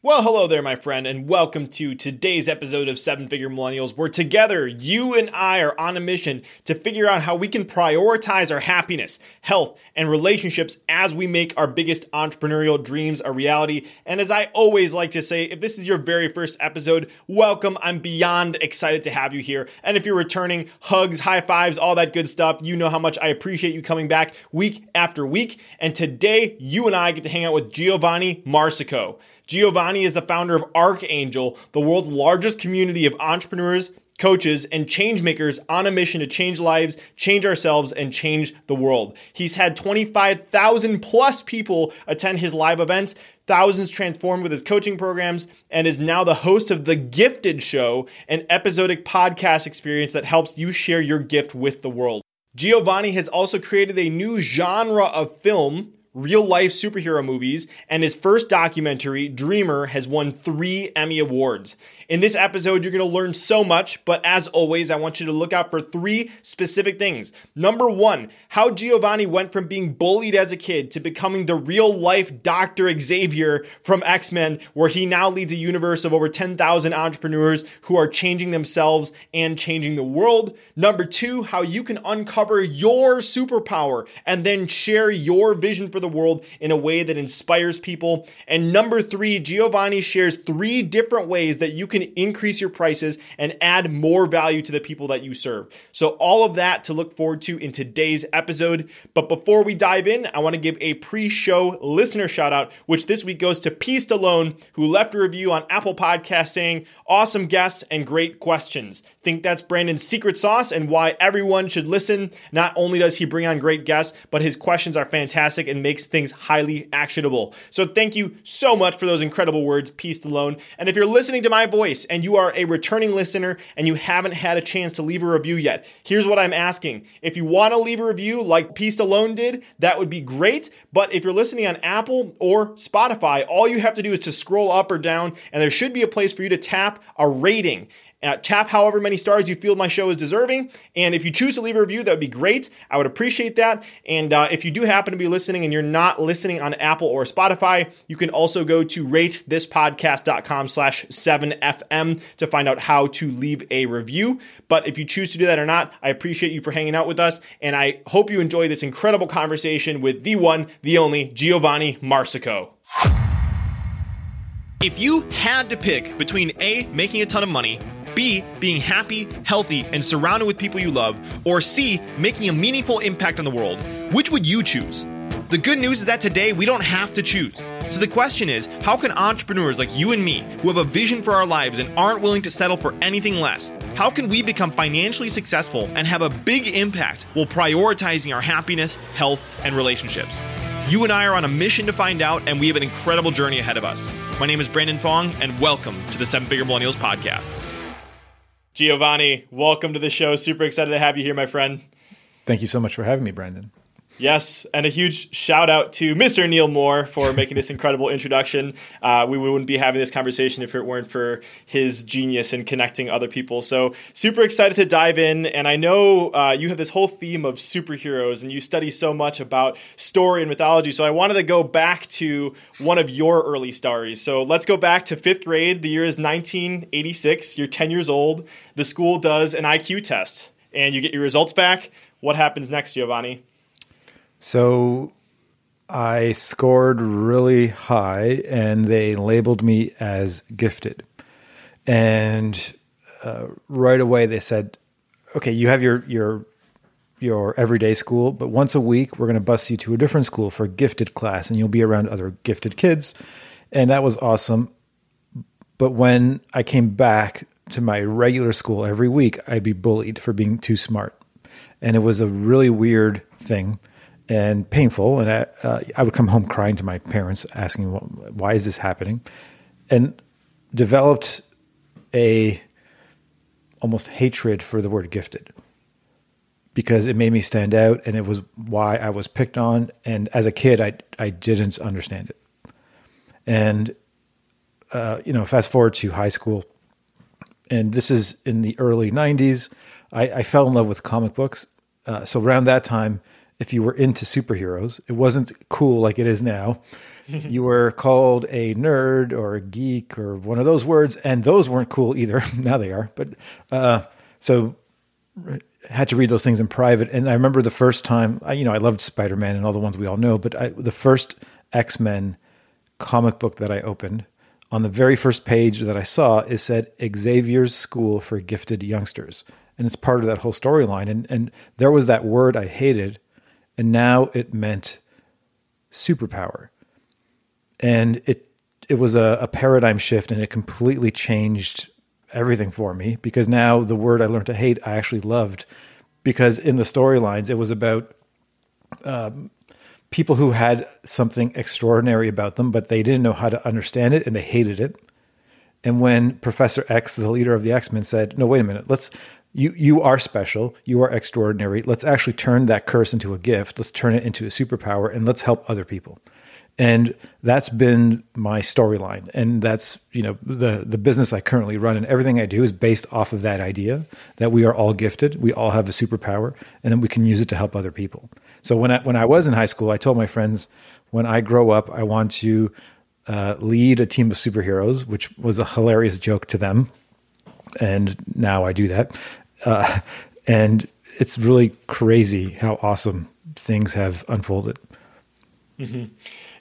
Well, hello there, my friend, and welcome to today's episode of Seven Figure Millennials, where together you and I are on a mission to figure out how we can prioritize our happiness, health, and relationships as we make our biggest entrepreneurial dreams a reality. And as I always like to say, if this is your very first episode, welcome. I'm beyond excited to have you here. And if you're returning, hugs, high fives, all that good stuff, you know how much I appreciate you coming back week after week. And today, you and I get to hang out with Giovanni Marsico. Giovanni is the founder of Archangel, the world's largest community of entrepreneurs, coaches, and changemakers on a mission to change lives, change ourselves, and change the world. He's had 25,000 plus people attend his live events, thousands transformed with his coaching programs, and is now the host of The Gifted Show, an episodic podcast experience that helps you share your gift with the world. Giovanni has also created a new genre of film real life superhero movies, and his first documentary, Dreamer, has won three Emmy Awards. In this episode, you're to learn so much, but as always, I want you to look out for three specific things. Number one, how Giovanni went from being bullied as a kid to becoming the real life Dr. Xavier from X Men, where he now leads a universe of over 10,000 entrepreneurs who are changing themselves and changing the world. Number two, how you can uncover your superpower and then share your vision for the world in a way that inspires people. And number three, Giovanni shares three different ways that you can can increase your prices and add more value to the people that you serve. So, all of that to look forward to in today's episode. But before we dive in, I want to give a pre show listener shout out, which this week goes to P. Stallone, who left a review on Apple Podcast saying, Awesome guests and great questions. Think that's Brandon's secret sauce and why everyone should listen. Not only does he bring on great guests, but his questions are fantastic and makes things highly actionable. So, thank you so much for those incredible words, P. Stallone. And if you're listening to my voice and you are a returning listener and you haven't had a chance to leave a review yet, here's what I'm asking. If you want to leave a review like P. Stallone did, that would be great. But if you're listening on Apple or Spotify, all you have to do is to scroll up or down, and there should be a place for you to tap a rating. Uh, tap however many stars you feel my show is deserving. And if you choose to leave a review, that would be great. I would appreciate that. And uh, if you do happen to be listening and you're not listening on Apple or Spotify, you can also go to ratethispodcast.com slash 7FM to find out how to leave a review. But if you choose to do that or not, I appreciate you for hanging out with us. And I hope you enjoy this incredible conversation with the one, the only Giovanni Marsico. If you had to pick between A, making a ton of money, B, being happy, healthy, and surrounded with people you love, or C, making a meaningful impact on the world, which would you choose? The good news is that today we don't have to choose. So the question is how can entrepreneurs like you and me, who have a vision for our lives and aren't willing to settle for anything less, how can we become financially successful and have a big impact while prioritizing our happiness, health, and relationships? You and I are on a mission to find out, and we have an incredible journey ahead of us. My name is Brandon Fong, and welcome to the Seven Figure Millennials Podcast. Giovanni, welcome to the show. Super excited to have you here, my friend. Thank you so much for having me, Brandon. Yes, and a huge shout out to Mr. Neil Moore for making this incredible introduction. Uh, we wouldn't be having this conversation if it weren't for his genius in connecting other people. So, super excited to dive in. And I know uh, you have this whole theme of superheroes and you study so much about story and mythology. So, I wanted to go back to one of your early stories. So, let's go back to fifth grade. The year is 1986. You're 10 years old. The school does an IQ test and you get your results back What happens next, Giovanni? So I scored really high and they labeled me as gifted. And uh, right away they said, okay, you have your, your, your everyday school, but once a week we're going to bus you to a different school for a gifted class and you'll be around other gifted kids. And that was awesome. But when I came back to my regular school every week, I'd be bullied for being too smart. And it was a really weird thing and painful. And I, uh, I would come home crying to my parents, asking, why is this happening? And developed a almost hatred for the word gifted because it made me stand out and it was why I was picked on. And as a kid, I, I didn't understand it. And, uh, you know, fast forward to high school, and this is in the early 90s. I, I fell in love with comic books. Uh, so around that time, if you were into superheroes, it wasn't cool like it is now. you were called a nerd or a geek or one of those words, and those weren't cool either. now they are, but uh, so had to read those things in private. And I remember the first time, I, you know, I loved Spider Man and all the ones we all know, but I, the first X Men comic book that I opened on the very first page that I saw, it said Xavier's School for Gifted Youngsters. And it's part of that whole storyline. And, and there was that word I hated, and now it meant superpower. And it it was a, a paradigm shift and it completely changed everything for me because now the word I learned to hate, I actually loved because in the storylines, it was about um, people who had something extraordinary about them, but they didn't know how to understand it and they hated it. And when Professor X, the leader of the X Men, said, "No, wait a minute. Let's you you are special. You are extraordinary. Let's actually turn that curse into a gift. Let's turn it into a superpower, and let's help other people." And that's been my storyline, and that's you know the the business I currently run, and everything I do is based off of that idea that we are all gifted, we all have a superpower, and then we can use it to help other people. So when I when I was in high school, I told my friends, when I grow up, I want to uh, lead a team of superheroes, which was a hilarious joke to them, and now I do that, uh, and it's really crazy how awesome things have unfolded. Mm-hmm.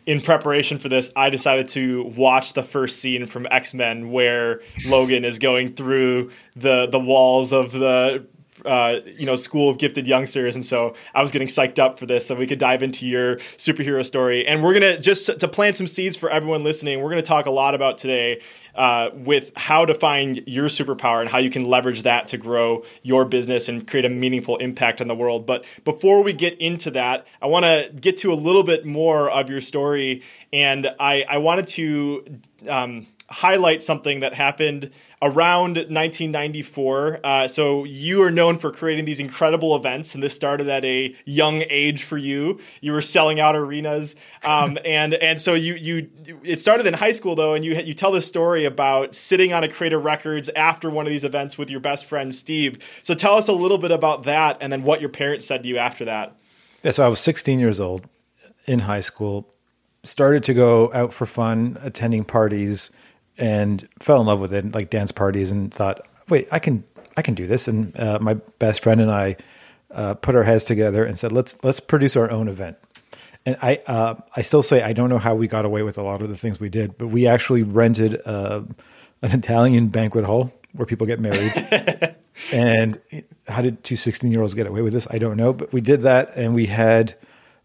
In preparation for this, I decided to watch the first scene from X Men where Logan is going through the the walls of the uh, you know school of gifted youngsters and so i was getting psyched up for this so we could dive into your superhero story and we're gonna just to plant some seeds for everyone listening we're gonna talk a lot about today uh, with how to find your superpower and how you can leverage that to grow your business and create a meaningful impact on the world. But before we get into that, I want to get to a little bit more of your story, and I, I wanted to um, highlight something that happened around 1994. Uh, so you are known for creating these incredible events, and this started at a young age for you. You were selling out arenas, um, and and so you you it started in high school though, and you you tell this story about sitting on a Creative Records after one of these events with your best friend Steve. So tell us a little bit about that, and then what your parents said to you after that. Yeah, so I was 16 years old in high school. Started to go out for fun, attending parties and fell in love with it, like dance parties, and thought, wait, I can I can do this. And uh, my best friend and I uh, put our heads together and said, let's let's produce our own event. And I uh, I still say I don't know how we got away with a lot of the things we did, but we actually rented uh, an Italian banquet hall where people get married. and how did two 16 year olds get away with this? I don't know, but we did that, and we had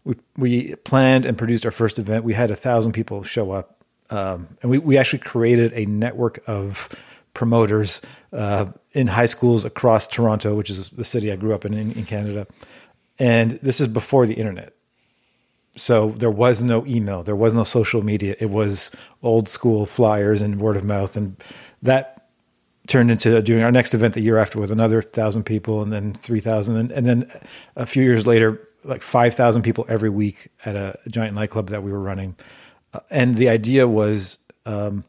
we we planned and produced our first event. We had a thousand people show up um, and we, we actually created a network of promoters uh, in high schools across Toronto, which is the city I grew up in, in, in Canada. And this is before the internet. So there was no email, there was no social media. It was old school flyers and word of mouth. And that turned into doing our next event the year after with another thousand people and then 3,000. And, and then a few years later, like 5,000 people every week at a giant nightclub that we were running and the idea was, um,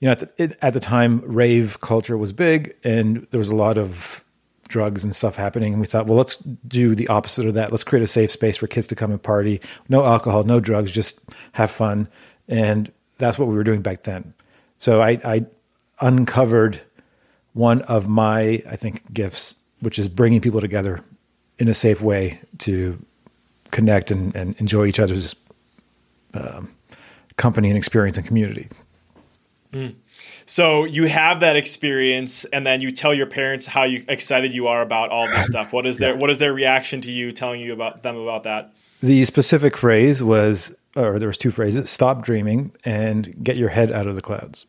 you know, at the, it, at the time, rave culture was big, and there was a lot of drugs and stuff happening. And we thought, well, let's do the opposite of that. Let's create a safe space for kids to come and party. No alcohol, no drugs, just have fun. And that's what we were doing back then. So I, I uncovered one of my, I think, gifts, which is bringing people together in a safe way to connect and, and enjoy each other's um, company and experience and community. Mm. So you have that experience, and then you tell your parents how you, excited you are about all this stuff. What is their What is their reaction to you telling you about them about that? The specific phrase was, or there was two phrases: "Stop dreaming" and "Get your head out of the clouds."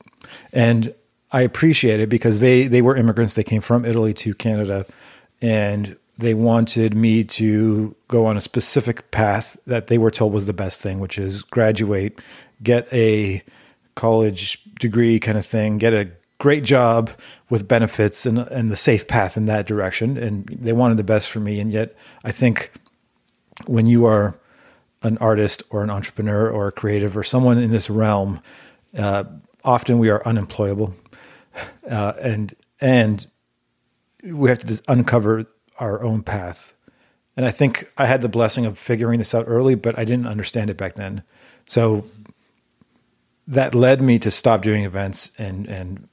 And I appreciate it because they they were immigrants. They came from Italy to Canada, and they wanted me to go on a specific path that they were told was the best thing, which is graduate, get a college degree kind of thing, get a great job with benefits and and the safe path in that direction. And they wanted the best for me. And yet, I think when you are an artist or an entrepreneur or a creative or someone in this realm, uh, often we are unemployable, uh, and and we have to just uncover our own path. And I think I had the blessing of figuring this out early, but I didn't understand it back then. So that led me to stop doing events and and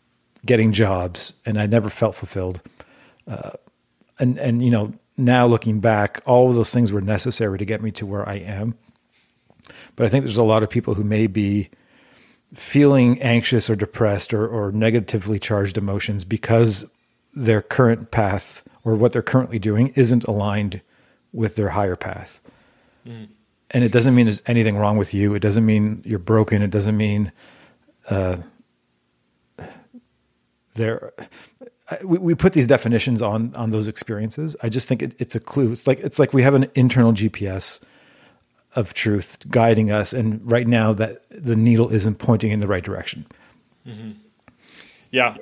getting jobs, and I never felt fulfilled. Uh, and and you know now looking back, all of those things were necessary to get me to where I am. But I think there's a lot of people who may be feeling anxious or depressed or, or negatively charged emotions because their current path or what they're currently doing isn't aligned with their higher path. Mm and it doesn't mean there's anything wrong with you. It doesn't mean you're broken. It doesn't mean uh, there. We, we put these definitions on on those experiences. I just think it, it's a clue. It's like it's like we have an internal GPS of truth guiding us, and right now that the needle isn't pointing in the right direction. Mm-hmm. Yeah.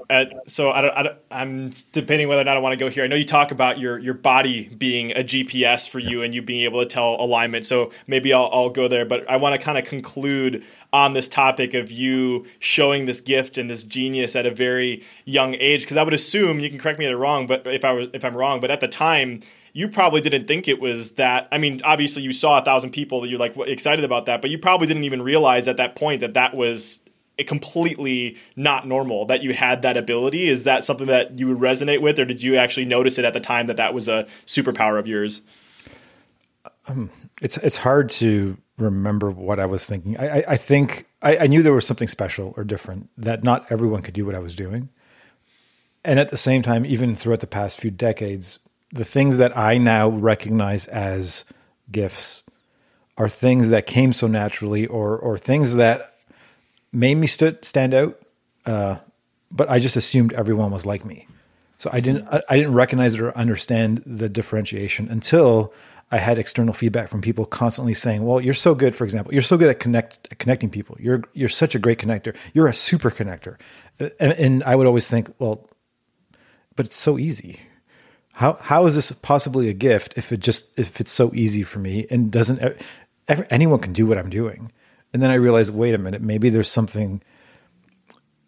so I am debating whether or not I want to go here. I know you talk about your your body being a GPS for you and you being able to tell alignment. So maybe I'll, I'll go there. But I want to kind of conclude on this topic of you showing this gift and this genius at a very young age. Because I would assume you can correct me if I'm wrong, but if I was if I'm wrong, but at the time you probably didn't think it was that. I mean, obviously you saw a thousand people that you're like excited about that, but you probably didn't even realize at that point that that was completely not normal that you had that ability. Is that something that you would resonate with or did you actually notice it at the time that that was a superpower of yours? Um, it's it's hard to remember what i was thinking. I i, I think I, I, knew there was something special or different that not everyone could do what i was doing. And at the same time even throughout the past few decades the things that i now recognize as gifts are things that came so naturally or or things that made me stood stand out. Uh, but I just assumed everyone was like me, so I didn't I, didn't recognize it or understand the differentiation until I had external feedback from people constantly saying, "Well, you're so good. For example, you're so good at connect at connecting people. You're you're such a great connector. You're a super connector." And, and I would always think, "Well, but it's so easy. How how is this possibly a gift if it just if it's so easy for me and doesn't ever, anyone can do what I'm doing?" And then I realized, wait a minute, maybe there's something,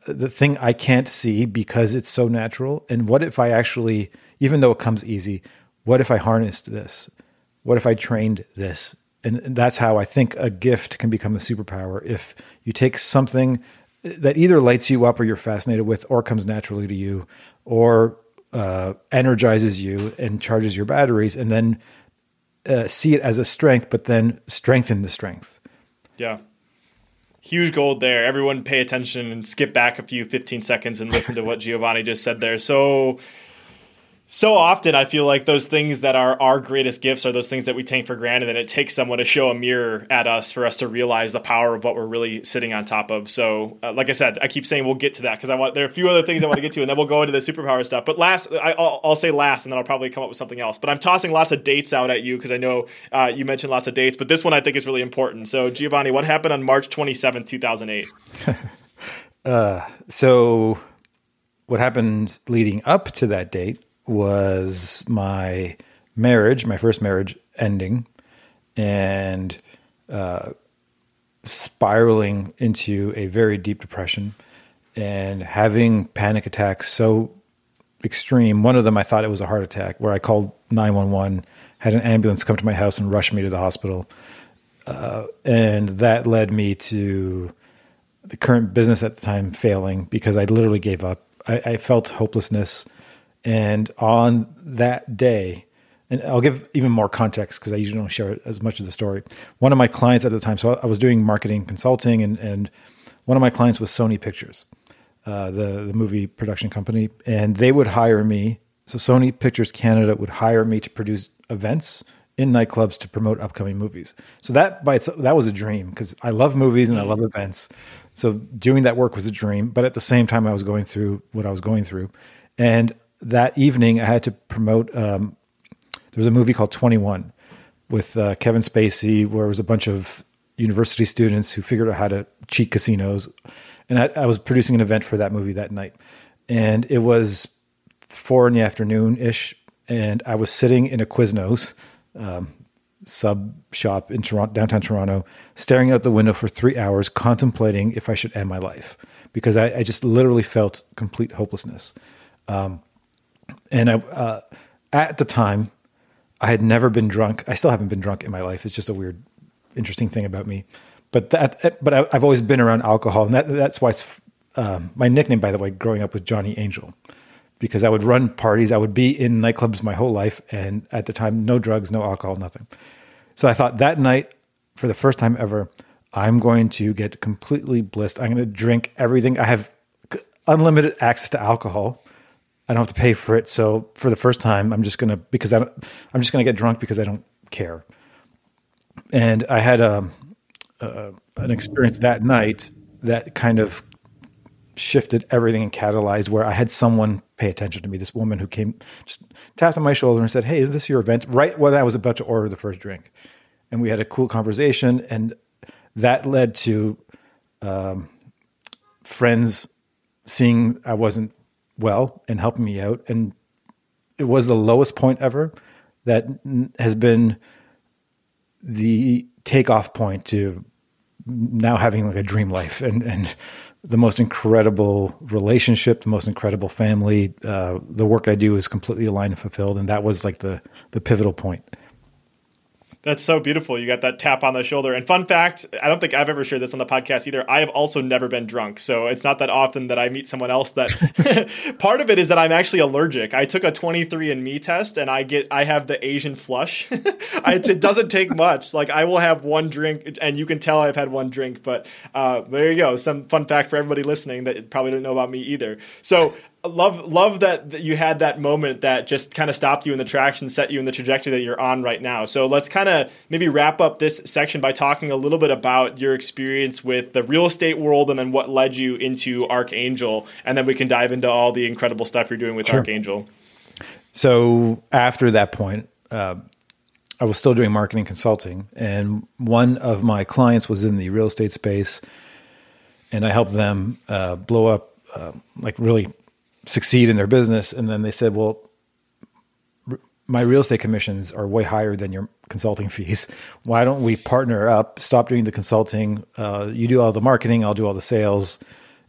the thing I can't see because it's so natural. And what if I actually, even though it comes easy, what if I harnessed this? What if I trained this? And that's how I think a gift can become a superpower. If you take something that either lights you up or you're fascinated with, or comes naturally to you, or uh, energizes you and charges your batteries, and then uh, see it as a strength, but then strengthen the strength. Yeah huge gold there. Everyone pay attention and skip back a few 15 seconds and listen to what Giovanni just said there. So so often I feel like those things that are our greatest gifts are those things that we take for granted and it takes someone to show a mirror at us for us to realize the power of what we're really sitting on top of. So, uh, like I said, I keep saying we'll get to that because I want there are a few other things I want to get to and then we'll go into the superpower stuff. But last, I, will I'll say last and then I'll probably come up with something else. But I'm tossing lots of dates out at you because I know uh, you mentioned lots of dates, but this one I think is really important. So, Giovanni, what happened on March 27th, 2008? uh, so, what happened leading up to that date was my marriage, my first marriage ending, and uh, spiraling into a very deep depression and having panic attacks so extreme. One of them, I thought it was a heart attack, where I called 911, had an ambulance come to my house and rush me to the hospital. Uh, and that led me to the current business at the time failing because I literally gave up. I, I felt hopelessness. And on that day, and I'll give even more context because I usually don't share as much of the story. One of my clients at the time, so I was doing marketing consulting, and and one of my clients was Sony Pictures, uh, the the movie production company, and they would hire me. So Sony Pictures Canada would hire me to produce events in nightclubs to promote upcoming movies. So that by itself, that was a dream because I love movies and I love events. So doing that work was a dream, but at the same time, I was going through what I was going through, and that evening I had to promote. Um, there was a movie called Twenty One with uh, Kevin Spacey, where it was a bunch of university students who figured out how to cheat casinos, and I, I was producing an event for that movie that night, and it was four in the afternoon ish, and I was sitting in a Quiznos. Um, sub shop in Toronto, downtown Toronto, staring out the window for three hours, contemplating if I should end my life because I, I just literally felt complete hopelessness. Um, and I, uh, at the time, I had never been drunk. I still haven't been drunk in my life. It's just a weird, interesting thing about me. But that, but I, have always been around alcohol, and that, that's why um, my nickname, by the way, growing up was Johnny Angel because I would run parties. I would be in nightclubs my whole life. And at the time, no drugs, no alcohol, nothing. So I thought that night, for the first time ever, I'm going to get completely blissed. I'm going to drink everything. I have unlimited access to alcohol. I don't have to pay for it. So for the first time, I'm just to, because I I'm just to get drunk because I don't care. And I had a, um, uh, an experience that night that kind of shifted everything and catalyzed where I had someone pay attention to me. This woman who came just tapped on my shoulder and said, Hey, is this your event? Right when I was about to order the first drink. And we had a cool conversation. And that led to um, friends seeing I wasn't well and helping me out. And it was the lowest point ever that has been the takeoff point to now having like a dream life and, and the most incredible relationship, the most incredible family. Uh, the work I do is completely aligned and fulfilled, and that was like the the pivotal point. That's so beautiful. You got that tap on the shoulder. And fun fact, I don't think I've ever shared this on the podcast either. I have also never been drunk. So it's not that often that I meet someone else that part of it is that I'm actually allergic. I took a 23andme test and I get I have the Asian flush. it doesn't take much. Like I will have one drink and you can tell I've had one drink, but uh, there you go. Some fun fact for everybody listening that probably didn't know about me either. So love love that, that you had that moment that just kind of stopped you in the tracks and set you in the trajectory that you're on right now. So let's kind of maybe wrap up this section by talking a little bit about your experience with the real estate world and then what led you into Archangel, and then we can dive into all the incredible stuff you're doing with sure. Archangel. So after that point. Uh, I was still doing marketing consulting, and one of my clients was in the real estate space, and I helped them uh, blow up, uh, like really succeed in their business. And then they said, well, my real estate commissions are way higher than your consulting fees. Why don't we partner up, stop doing the consulting? Uh, you do all the marketing, I'll do all the sales,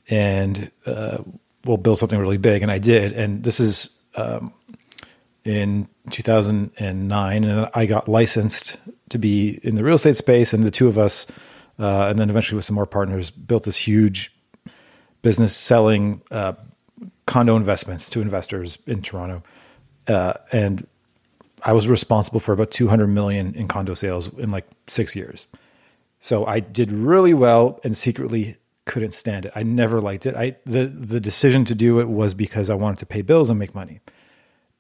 and uh, we'll build something really big. And I did. And this is um, in 2009. And I got licensed to be in the real estate space. And the two of us, uh, and then eventually with some more partners, built this huge business selling uh, condo investments to investors in Toronto, uh, and I was responsible for about 200 million in condo sales in like six years. So I did really well and secretly couldn't stand it. I never liked it. I the the decision to do it was because I wanted to pay bills and make money.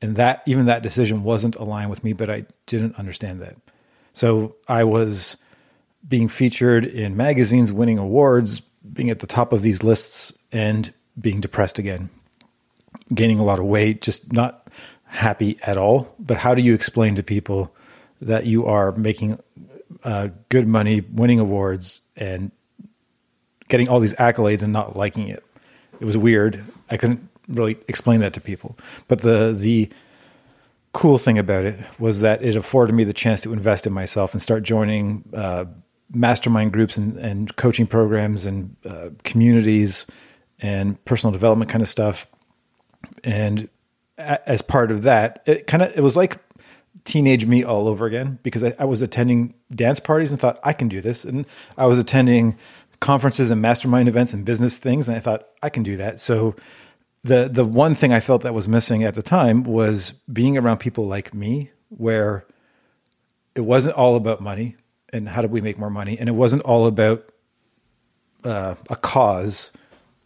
And that even that decision wasn't aligned with me, but I didn't understand that. So I was being featured in magazines, winning awards, being at the top of these lists and being depressed again gaining a lot of weight, just not happy at all. But how do you explain to people that you are making uh, good money, winning awards, and getting all these accolades and not liking it? It was weird. I couldn't really explain that to people. But the the cool thing about it was that it afforded me the chance to invest in myself and start joining uh, mastermind groups and, and, coaching programs and uh, communities and personal development kind of stuff and as part of that, it kind of it was like teenage me all over again because I, I, was attending dance parties and thought I can do this, and I was attending conferences and mastermind events and business things, and I thought I can do that. So the the one thing I felt that was missing at the time was being around people like me where it wasn't all about money and how do we make more money, and it wasn't all about uh, a cause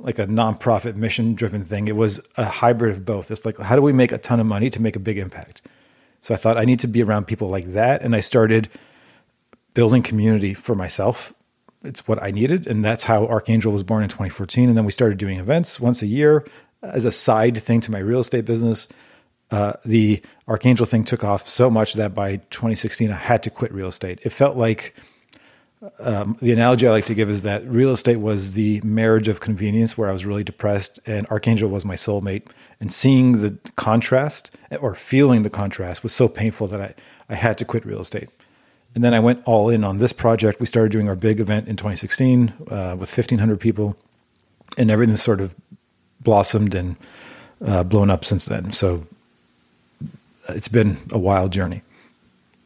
like a nonprofit mission driven thing. It was a hybrid of both. It's like how do we make a ton of money to make a big impact? So I thought I need to be around people like that, and I started building community for myself. It's what I needed, and that's how Archangel was born in 2014. And then we started doing events once a year as a side thing to my real estate business. Uh, the Archangel thing took off so much that by 2016 I had to quit real estate. It felt like um, the analogy I like to give is that real estate was the marriage of convenience where I was really depressed, and Archangel was my soulmate. And seeing the contrast or feeling the contrast was so painful that I, I had to quit real estate. And then I went all in on this project. We started doing our big event in 2016 uh, with 1,500 people, and everything sort of blossomed and uh, blown up since then. So it's been a wild journey.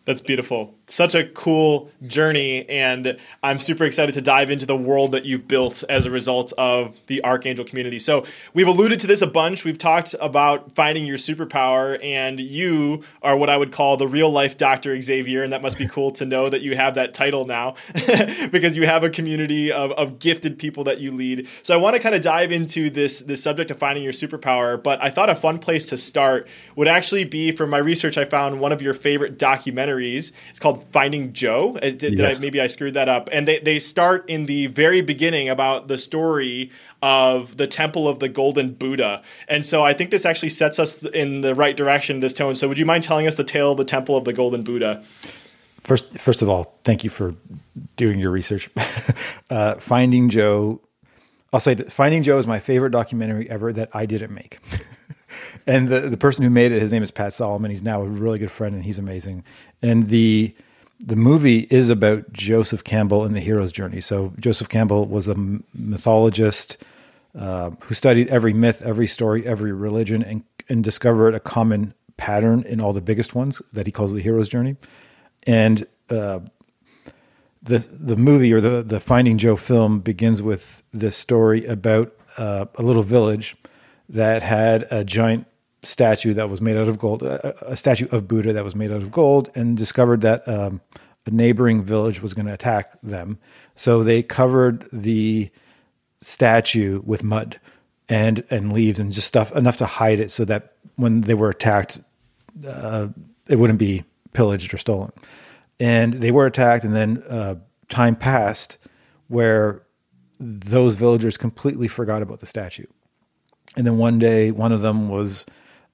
That's beautiful such a cool journey and i'm super excited to dive into the world that you've built as a result of the archangel community. So we've alluded to this a bunch. We've talked about finding your superpower and you are what i would call the real life dr xavier and that must be cool to know that you have that title now because you have a community of, of gifted people that you lead. So i want to kind of dive into this this subject of finding your superpower but i thought a fun place to start would actually be from my research i found one of your favorite documentaries. It's called Finding Joe. Uh, did, did yes. I, maybe I screwed that up? And they, they start in the very beginning about the story of the Temple of the Golden Buddha. And so I think this actually sets us in the right direction, this tone. So would you mind telling us the tale of the Temple of the Golden Buddha? First, first of all, thank you for doing your research. uh, Finding Joe, I'll say that Finding Joe is my favorite documentary ever that I didn't make. and the, the person who made it, his name is Pat Solomon. He's now a really good friend and he's amazing. And the the movie is about Joseph Campbell and the hero's journey. So Joseph Campbell was a mythologist uh, who studied every myth, every story, every religion, and, and discovered a common pattern in all the biggest ones that he calls the hero's journey. And uh, the the movie or the the Finding Joe film begins with this story about uh, a little village that had a giant statue that was made out of gold, a, a, statue of Buddha that was made out of gold, and discovered that um, a neighboring village was going to attack them. So they covered the statue with mud and and leaves and just stuff enough to hide it, so that when they were attacked, uh, it wouldn't be pillaged or stolen. And they were attacked, and then uh, time passed where those villagers completely forgot about the statue. And then one day, one of them was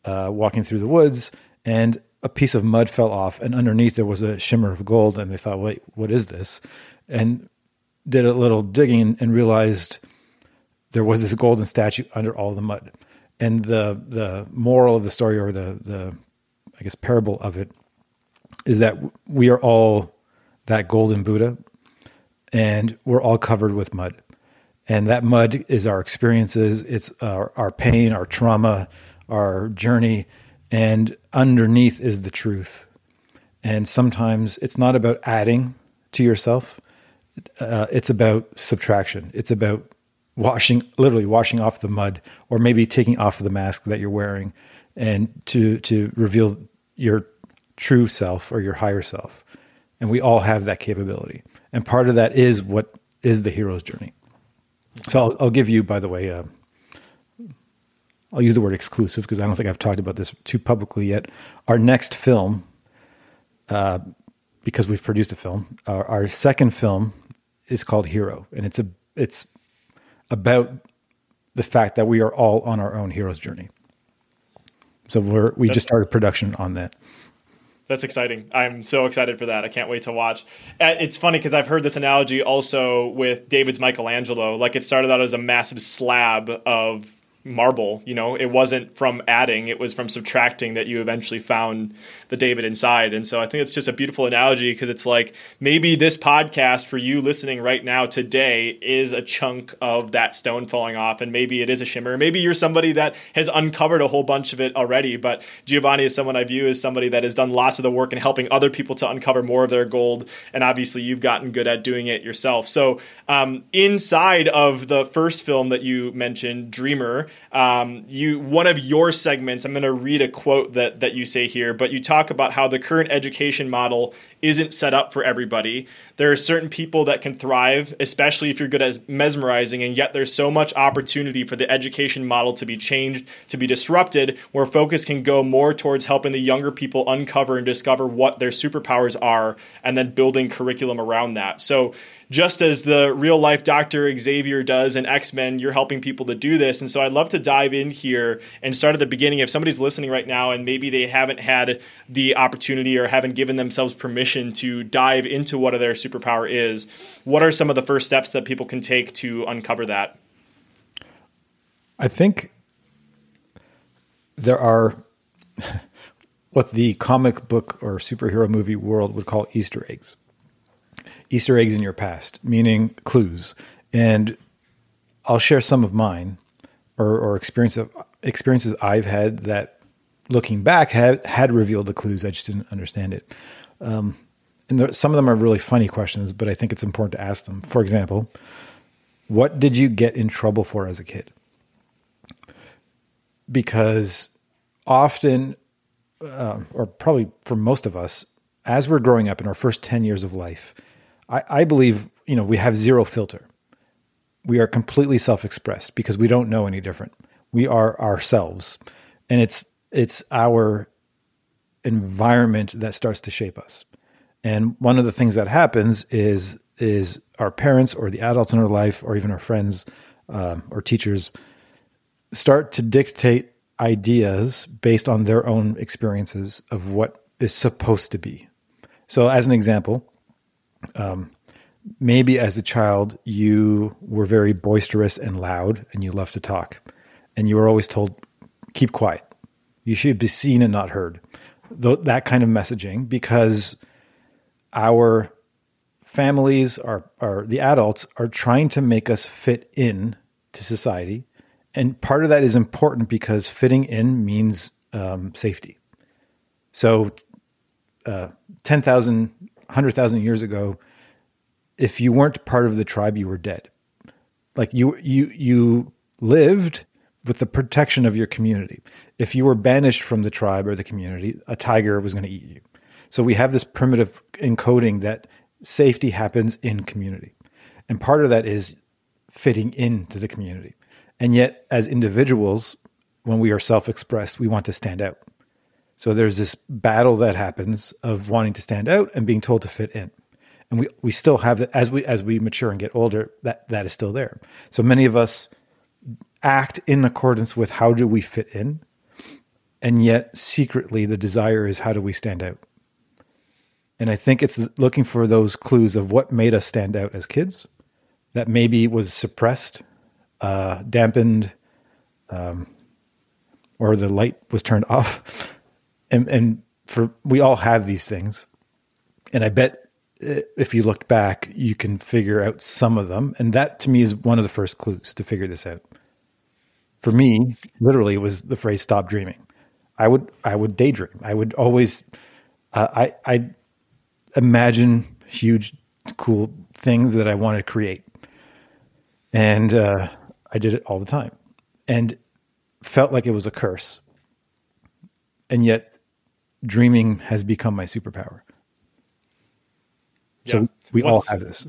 uh, walking through the woods, and a piece of mud fell off, and underneath there was a shimmer of gold. And they thought, "Wait, what is this?" And did a little digging and realized there was this golden statue under all the mud. And the the moral of the story, or the the I guess parable of it, is that we are all that golden Buddha, and we're all covered with mud. And that mud is our experiences, it's our, our pain, our trauma, our journey, and underneath is the truth. And sometimes it's not about adding to yourself, uh, it's about subtraction. It's about washing, literally washing off the mud, or maybe taking off the mask that you're wearing, and to to reveal your true self or your higher self. And we all have that capability. And part of that is what is the hero's journey. So I'll, I'll give you, by the way, uh, I'll use the word exclusive because I don't think I've talked about this too publicly yet. Our next film, uh, because we've produced a film, our, our, second film is called Hero, and it's a it's about the fact that we are all on our own hero's journey. So we're we That's, just started production on that. That's exciting. I'm so excited for that. I can't wait to watch. Uh, it's funny because I've heard this analogy also with David's Michelangelo. Like it started out as a massive slab of marble you know it wasn't from adding it was from subtracting that you eventually found the david inside and so i think it's just a beautiful analogy because it's like maybe this podcast for you listening right now today is a chunk of that stone falling off and maybe it is a shimmer maybe you're somebody that has uncovered a whole bunch of it already but giovanni is someone i view as somebody that has done lots of the work in helping other people to uncover more of their gold and obviously you've gotten good at doing it yourself so um, inside of the first film that you mentioned dreamer um, you one of your segments. I'm going to read a quote that that you say here, but you talk about how the current education model isn't set up for everybody. There are certain people that can thrive, especially if you're good at mesmerizing, and yet there's so much opportunity for the education model to be changed, to be disrupted, where focus can go more towards helping the younger people uncover and discover what their superpowers are, and then building curriculum around that. So just as the real life Dr. Xavier does in X Men, you're helping people to do this. And so I'd love to dive in here and start at the beginning. If somebody's listening right now and maybe they haven't had the opportunity or haven't given themselves permission to dive into what their superpower is, what are some of the first steps that people can take to uncover that? I think there are what the comic book or superhero movie world would call Easter eggs. Easter eggs in your past, meaning clues. And I'll share some of mine or, or experience of, experiences I've had that looking back had, had revealed the clues. I just didn't understand it. Um, and there, some of them are really funny questions, but I think it's important to ask them. For example, what did you get in trouble for as a kid? Because often, uh, or probably for most of us, as we're growing up in our first 10 years of life, I, I believe, you know, we have zero filter. We are completely self-expressed because we don't know any different. We are ourselves. And it's it's our environment that starts to shape us. And one of the things that happens is is our parents or the adults in our life or even our friends um, or teachers start to dictate ideas based on their own experiences of what is supposed to be. So, as an example, um, maybe as a child you were very boisterous and loud and you loved to talk. And you were always told keep quiet. You should be seen and not heard. Th- that kind of messaging because our families are, are the adults are trying to make us fit in to society. And part of that is important because fitting in means um, safety. So uh, 10,000 100,000 years ago, if you weren't part of the tribe, you were dead. Like you, you, you lived with the protection of your community. If you were banished from the tribe or the community, a tiger was going to eat you. So we have this primitive encoding that safety happens in community. And part of that is fitting into the community. And yet, as individuals, when we are self expressed, we want to stand out. So there's this battle that happens of wanting to stand out and being told to fit in. And we, we still have that as we as we mature and get older, that that is still there. So many of us act in accordance with how do we fit in, and yet secretly the desire is how do we stand out. And I think it's looking for those clues of what made us stand out as kids, that maybe was suppressed, uh, dampened, um, or the light was turned off and and for we all have these things, and I bet uh, if you looked back, you can figure out some of them, and that to me is one of the first clues to figure this out. For me, literally, it was the phrase "stop dreaming." I would I would daydream. I would always uh, I I imagine huge, cool things that I wanted to create, and uh, I did it all the time, and felt like it was a curse. And yet, dreaming has become my superpower. Yeah. So we What's, all have this.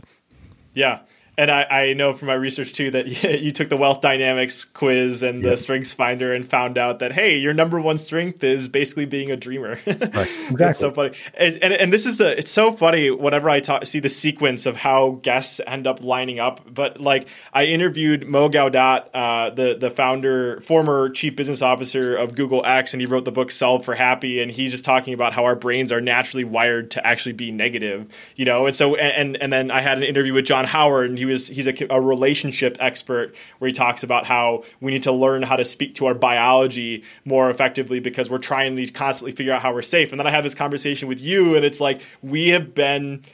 Yeah and I, I know from my research too that you took the wealth dynamics quiz and the strengths finder and found out that hey your number one strength is basically being a dreamer. Right. exactly. so funny. And, and, and this is the it's so funny whenever i talk, see the sequence of how guests end up lining up. But like i interviewed mo gawdat uh, the the founder former chief business officer of google x and he wrote the book solve for happy. And he's just talking about how our brains are naturally wired to actually be negative you know? And so and and then i had an interview with john howard and he was he's a, a relationship expert where he talks about how we need to learn how to speak to our biology more effectively because we're trying to constantly figure out how we're safe. And then I have this conversation with you, and it's like we have been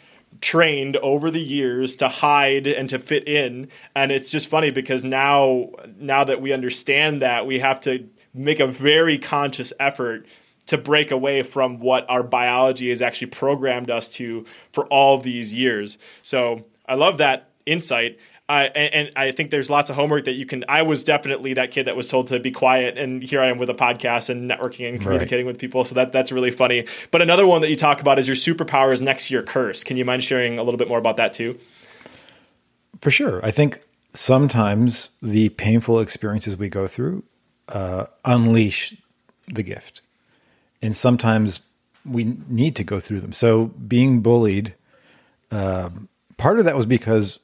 trained over the years to hide and to fit in. And it's just funny because now now that we understand that we have to make a very conscious effort to break away from what our biology has actually programmed us to for all these years. So i love that insight. I and, and, I think there's lots of homework that you can. I was definitely that kid that was told to be quiet, and here I am with a podcast and networking and communicating right. with people. So that that's really funny. But another one that you talk about is your superpower is next to your curse. Can you mind sharing a little bit more about that too? For sure, I think sometimes the painful experiences we go through uh, unleash the gift, and sometimes we need to go through them. So being bullied, uh, part of that was because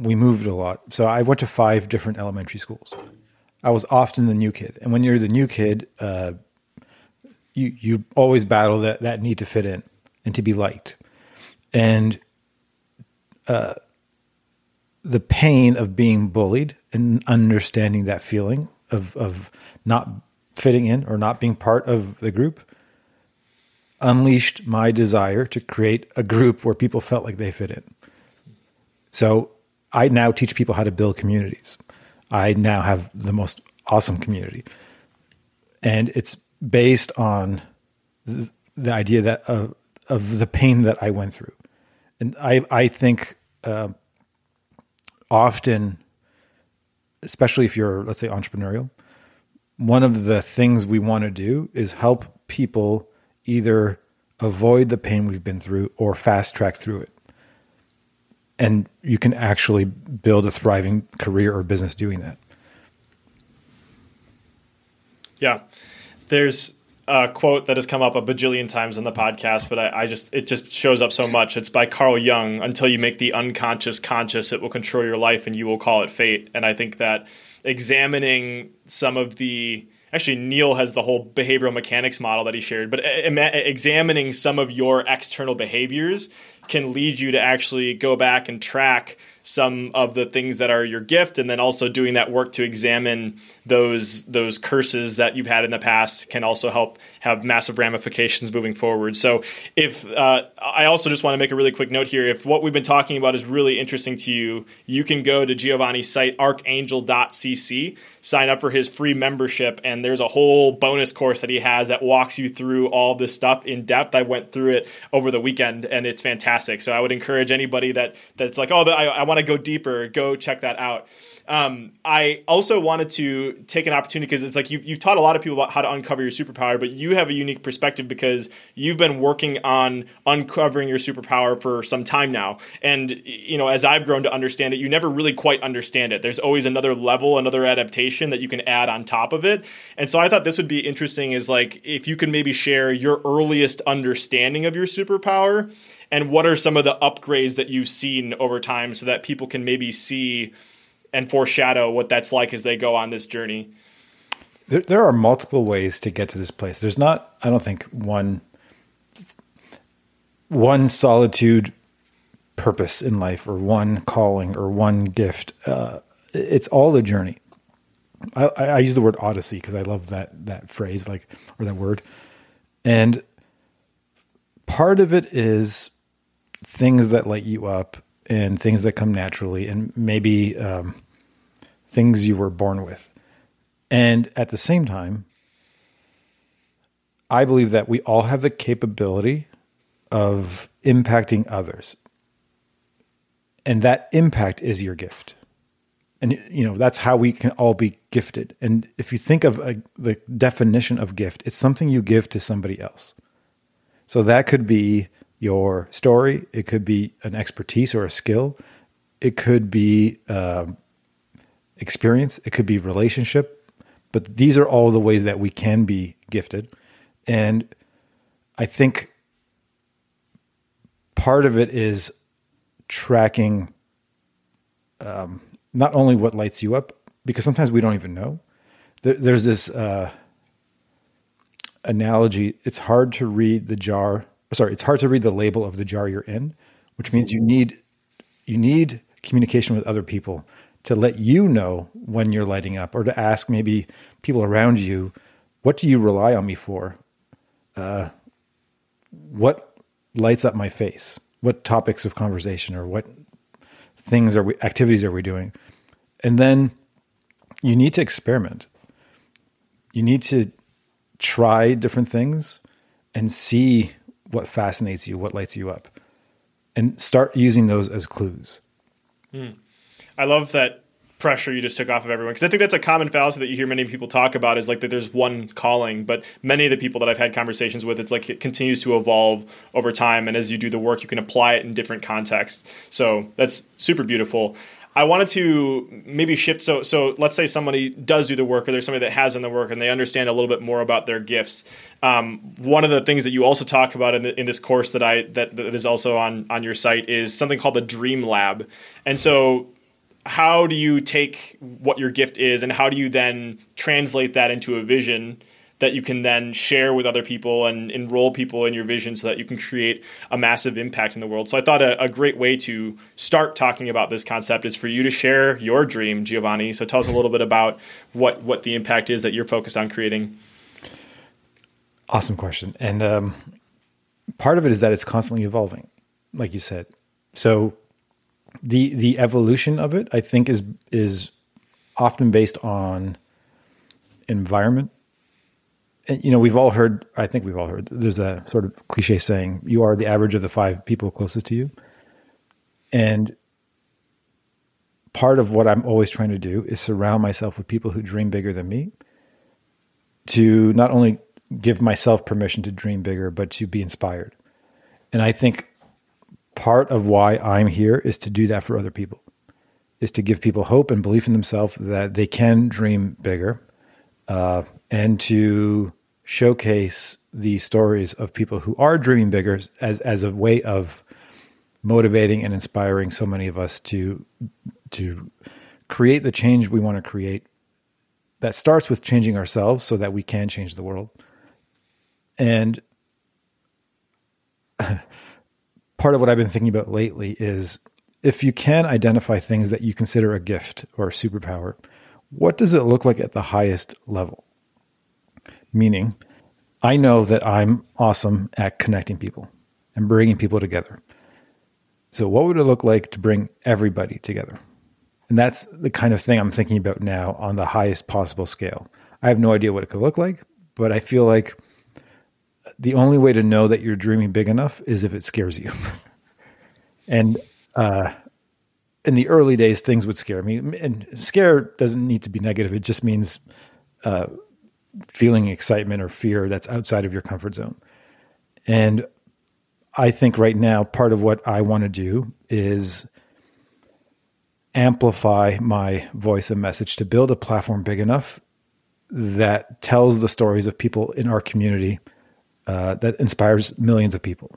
we moved a lot. So I went to five different elementary schools. I was often the new kid, and when you're the new kid, uh, you you always battle that that need to fit in and to be liked, and uh, the pain of being bullied and understanding that feeling of of not fitting in or not being part of the group unleashed my desire to create a group where people felt like they fit in. So I now teach people how to build communities. I now have the most awesome community. And it's based on the, the idea that uh, of the pain that I went through. And I, I think uh, often, especially if you're, let's say, entrepreneurial, one of the things we want to do is help people either avoid the pain we've been through or fast track through it and you can actually build a thriving career or business doing that. Yeah. There's a quote that has come up a bajillion times on the podcast, but I, I, just it just shows up so much. It's by Carl Jung. Until you make the unconscious conscious, it will control your life, and you will call it fate. And I think that examining some of the actually Neil has the whole behavioral mechanics model that he shared, but examining some of your external behaviors can lead you to actually go back and track some of the things that are your gift and then also doing that work to examine those those curses that you've had in the past can also help have massive ramifications moving forward. So, if uh, I also just want to make a really quick note here, if what we've been talking about is really interesting to you, you can go to Giovanni's site archangel.cc, sign up for his free membership, and there's a whole bonus course that he has that walks you through all this stuff in depth. I went through it over the weekend, and it's fantastic. So, I would encourage anybody that that's like, oh, I, I want to go deeper, go check that out. Um, I also wanted to take an opportunity because it's like you've, you've taught a lot of people about how to uncover your superpower, but you have a unique perspective because you've been working on uncovering your superpower for some time now. And, you know, as I've grown to understand it, you never really quite understand it. There's always another level, another adaptation that you can add on top of it. And so I thought this would be interesting is like if you can maybe share your earliest understanding of your superpower and what are some of the upgrades that you've seen over time so that people can maybe see and foreshadow what that's like as they go on this journey? There, there are multiple ways to get to this place. There's not, I don't think, one one solitude purpose in life or one calling or one gift. Uh, it's all a journey. I, I, use the word odyssey because I love that that phrase, like or that word. And part of it is things that light you up and things that come naturally, and maybe um, things you were born with. And at the same time, I believe that we all have the capability of impacting others. And that impact is your gift. And you know, that's how we can all be gifted. And if you think of a, the definition of gift, it's something you give to somebody else. So that could be your story. It could be an expertise or a skill. It could be uh, experience. It could be relationship. But these are all the ways that we can be gifted. And I think part of it is tracking um, not only what lights you up, because sometimes we don't even know. There, there's this uh, analogy. It's hard to read the jar sorry, it's hard to read the label of the jar you're in, which means you need you need communication with other people to let you know when you're lighting up or to ask maybe people around you, what do you rely on me for? Uh, what lights up my face? What topics of conversation or what things are we, activities are we doing? And then you need to experiment. You need to try different things and see what fascinates you, what lights you up, and start using those as clues. Hmm. I love that pressure you just took off of everyone because I think that's a common fallacy that you hear many people talk about is like that there's one calling, but many of the people that I've had conversations with, it's like it continues to evolve over time, and as you do the work, you can apply it in different contexts. So that's super beautiful. I wanted to maybe shift. So, so let's say somebody does do the work, or there's somebody that has done the work, and they understand a little bit more about their gifts. Um, one of the things that you also talk about in, the, in this course that I that, that is also on on your site is something called the Dream Lab. And so, how do you take what your gift is, and how do you then translate that into a vision? That you can then share with other people and enroll people in your vision so that you can create a massive impact in the world. So I thought a, a, great way to start talking about this concept is for you to share your dream, Giovanni. So tell us a little bit about what what the impact is that you're focused on creating. Awesome question, and um, part of it is that it's constantly evolving, like you said. So the the evolution of it, I think, is is often based on environment you know, we've all heard, I think we've all heard, there's a sort of cliche saying, you are the average of the five people closest to you. And part of what I'm always trying to do is surround myself with people who dream bigger than me to not only give myself permission to dream bigger, but to be inspired. And I think part of why I'm here is to do that for other people, is to give people hope and belief in themselves that they can dream bigger uh, and to showcase the stories of people who are dreaming bigger as as a way of motivating and inspiring so many of us to to create the change we want to create that starts with changing ourselves so that we can change the world and part of what I've been thinking about lately is if you can identify things that you consider a gift or a superpower, what does it look like at the highest level? Meaning, I know that I'm awesome at connecting people and bringing people together. So, what would it look like to bring everybody together? And that's the kind of thing I'm thinking about now on the highest possible scale. I have no idea what it could look like, but I feel like the only way to know that you're dreaming big enough is if it scares you. and uh, in the early days, things would scare me. And scare doesn't need to be negative, it just means uh, feeling excitement or fear that's outside of your comfort zone. And I think right now, part of what I want to do is amplify my voice and message to build a platform big enough that tells the stories of people in our community uh, that inspires millions of people.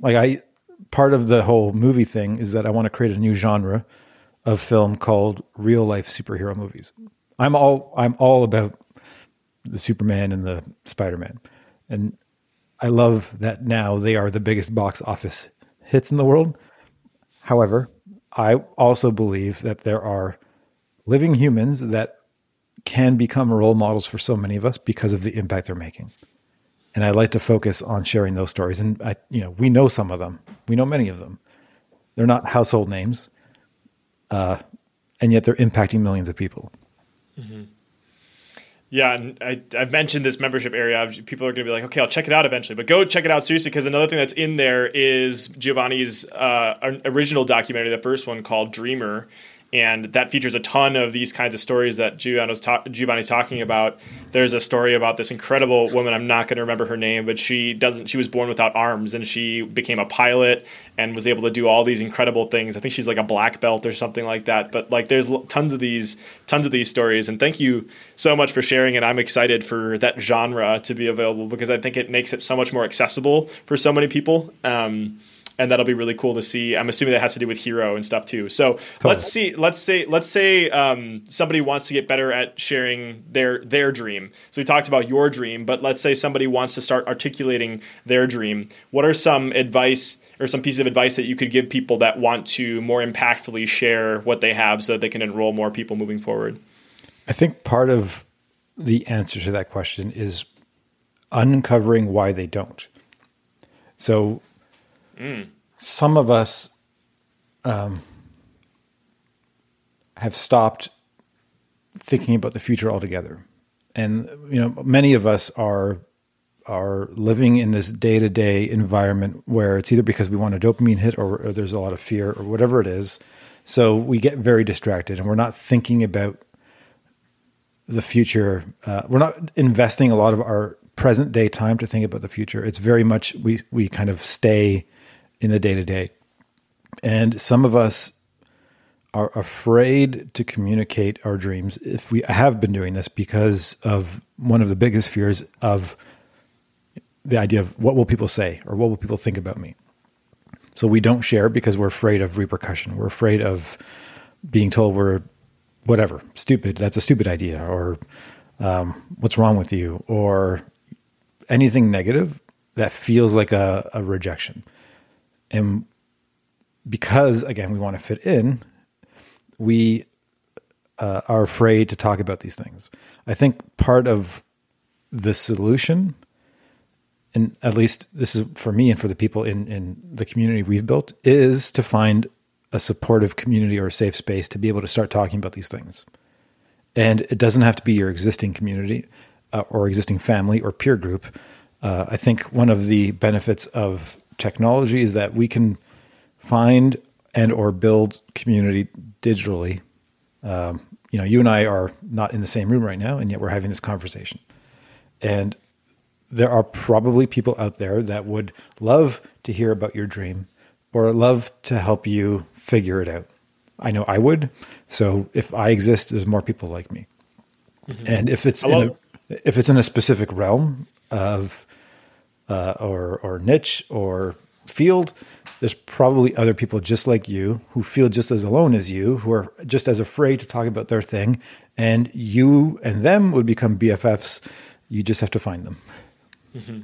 Like I, part of the whole movie thing is that I want to create a new genre of film called real life superhero movies. I'm all I'm all about the Superman and the Spider Man. And I love that now they are the biggest box office hits in the world. However, I also believe that there are living humans that can become role models for so many of us because of the impact they're making. And I like to focus on sharing those stories. And I, you know, we know some of them. We know many of them. They're not household names, uh, and yet they're impacting millions of people. Mm-hmm. Yeah, and I, have mentioned this membership area. People are going to be like, okay, I'll check it out eventually. But go check it out seriously because another thing that's in there is Giovanni's uh, original documentary, the first one called Dreamer and that features a ton of these kinds of stories that Giovanni's, Giovanni's talking about. There's a story about this incredible woman. I'm not going to remember her name, but she doesn't. She was born without arms, and she became a pilot and was able to do all these incredible things. I think she's like a black belt or something like that. But like, there's tons of these, tons of these stories. And thank you so much for sharing. And I'm excited for that genre to be available because I think it makes it so much more accessible for so many people. Um, and that'll be really cool to see. I'm assuming that has to do with hero and stuff too. So cool. let's see. Let's say let's say um, somebody wants to get better at sharing their their dream. So we talked about your dream, but let's say somebody wants to start articulating their dream. What are some advice? or some piece of advice that you could give people that want to more impactfully share what they have so that they can enroll more people moving forward? I think part of the answer to that question is uncovering why they don't. So Mm. Some of us um, have stopped thinking about the future altogether, and you know, many of us are are living in this day to day environment where it's either because we want a dopamine hit or, or, there's a lot of fear or whatever it is. So we get very distracted and we're not thinking about the future. Uh, we're not investing a lot of our present day time to think about the future. It's very much we we kind of stay in the day to day, and some of us are afraid to communicate our dreams. If we have been doing this because of one of the biggest fears of the idea of what will people say or what will people think about me. So we don't share because we're afraid of repercussion. We're afraid of being told we're whatever stupid. That's a stupid idea, or um, what's wrong with you, or anything negative that feels like a, a rejection. And because, again, we want to fit in, we uh, are afraid to talk about these things. I think part of the solution, and at least this is for me and for the people in, in the community we've built, is to find a supportive community or a safe space to be able to start talking about these things. And it doesn't have to be your existing community uh, or existing family or peer group. Uh, I think one of the benefits of technology is that we can find and or build community digitally. Um, you know, you and I are not in the same room right now, and yet we're having this conversation. And there are probably people out there that would love to hear about your dream or love to help you figure it out. I know I would. So if I exist, there's more people like me. Mm-hmm. And if it's in a, if it's in a specific realm of uh, or or niche or field, there's probably other people just like you who feel just as alone as you, who are just as afraid to talk about their thing, and you and them would become BFFs. You just have to find them. Mm-hmm.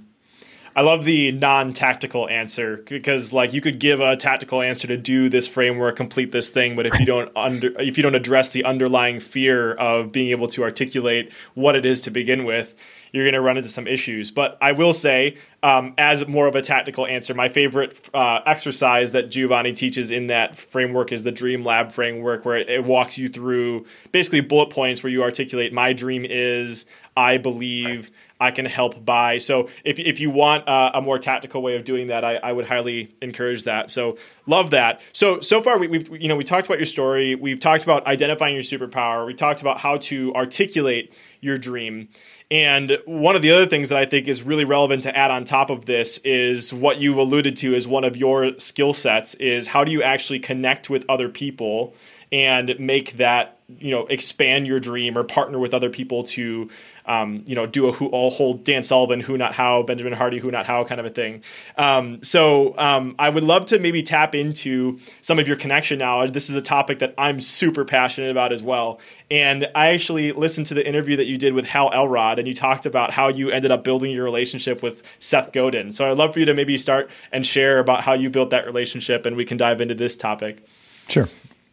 I love the non-tactical answer because like you could give a tactical answer to do this framework, complete this thing, but if you don't under if you don't address the underlying fear of being able to articulate what it is to begin with, you're going to run into some issues. But I will say, um, as more of a tactical answer, my favorite uh, exercise that Giovanni teaches in that framework is the Dream Lab framework, where it, it walks you through basically bullet points where you articulate my dream is, I believe. I can help buy. So if, if you want uh, a more tactical way of doing that, I, I would highly encourage that. So love that. So so far we, have you know we talked about your story. We've talked about identifying your superpower. We talked about how to articulate your dream. And one of the other things that I think is really relevant to add on top of this is what you alluded to as one of your skill sets is how do you actually connect with other people and make that you know expand your dream or partner with other people to um, you know do a, who, a whole Dan Sullivan who not how Benjamin Hardy who not how kind of a thing. Um, so um, I would love to maybe tap into some of your connection knowledge. This is a topic that I'm super passionate about as well. And I actually listened to the interview that you did with Hal Elrod, and you talked about how you ended up building your relationship with Seth Godin. So I'd love for you to maybe start and share about how you built that relationship, and we can dive into this topic. Sure.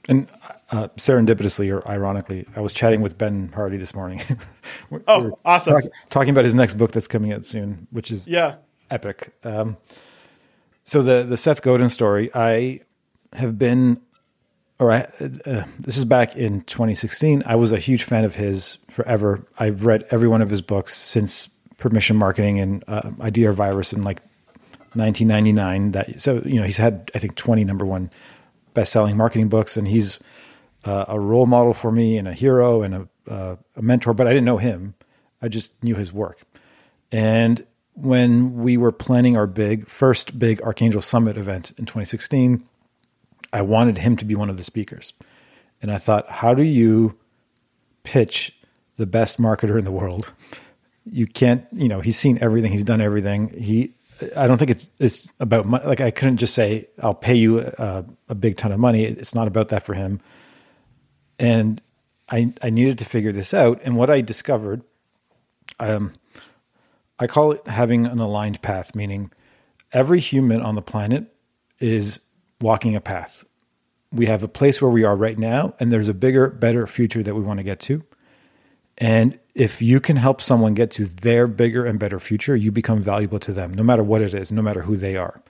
And uh, serendipitously or ironically, I was chatting with Ben Hardy this morning. oh, awesome! Talk, talking about his next book that's coming out soon, which is yeah epic. Um, so the the Seth Godin story, I have been, or I, uh, this is back in 2016. I was a huge fan of his forever. I've read every one of his books since Permission Marketing and uh, Idea Virus in like 1999. That so you know he's had I think 20 number one best-selling marketing books, and he's uh, a role model for me and a hero and a, uh, a mentor. But I didn't know him; I just knew his work. And when we were planning our big first big Archangel Summit event in 2016, I wanted him to be one of the speakers. And I thought, how do you pitch the best marketer in the world? You can't, you know, he's seen everything, he's done everything. He I don't think it's it's about money. Like I couldn't just say I'll pay you a, a, big ton of money. It's not about that for him. And I I needed to figure this out. And what I discovered, um, I call it having an aligned path. Meaning, every human on the planet is walking a path. We have a place where we are right now, and there's a bigger, better future that we want to get to. And if you can help someone get to their bigger and better future, you become valuable to them, no matter what it is, no matter who they are.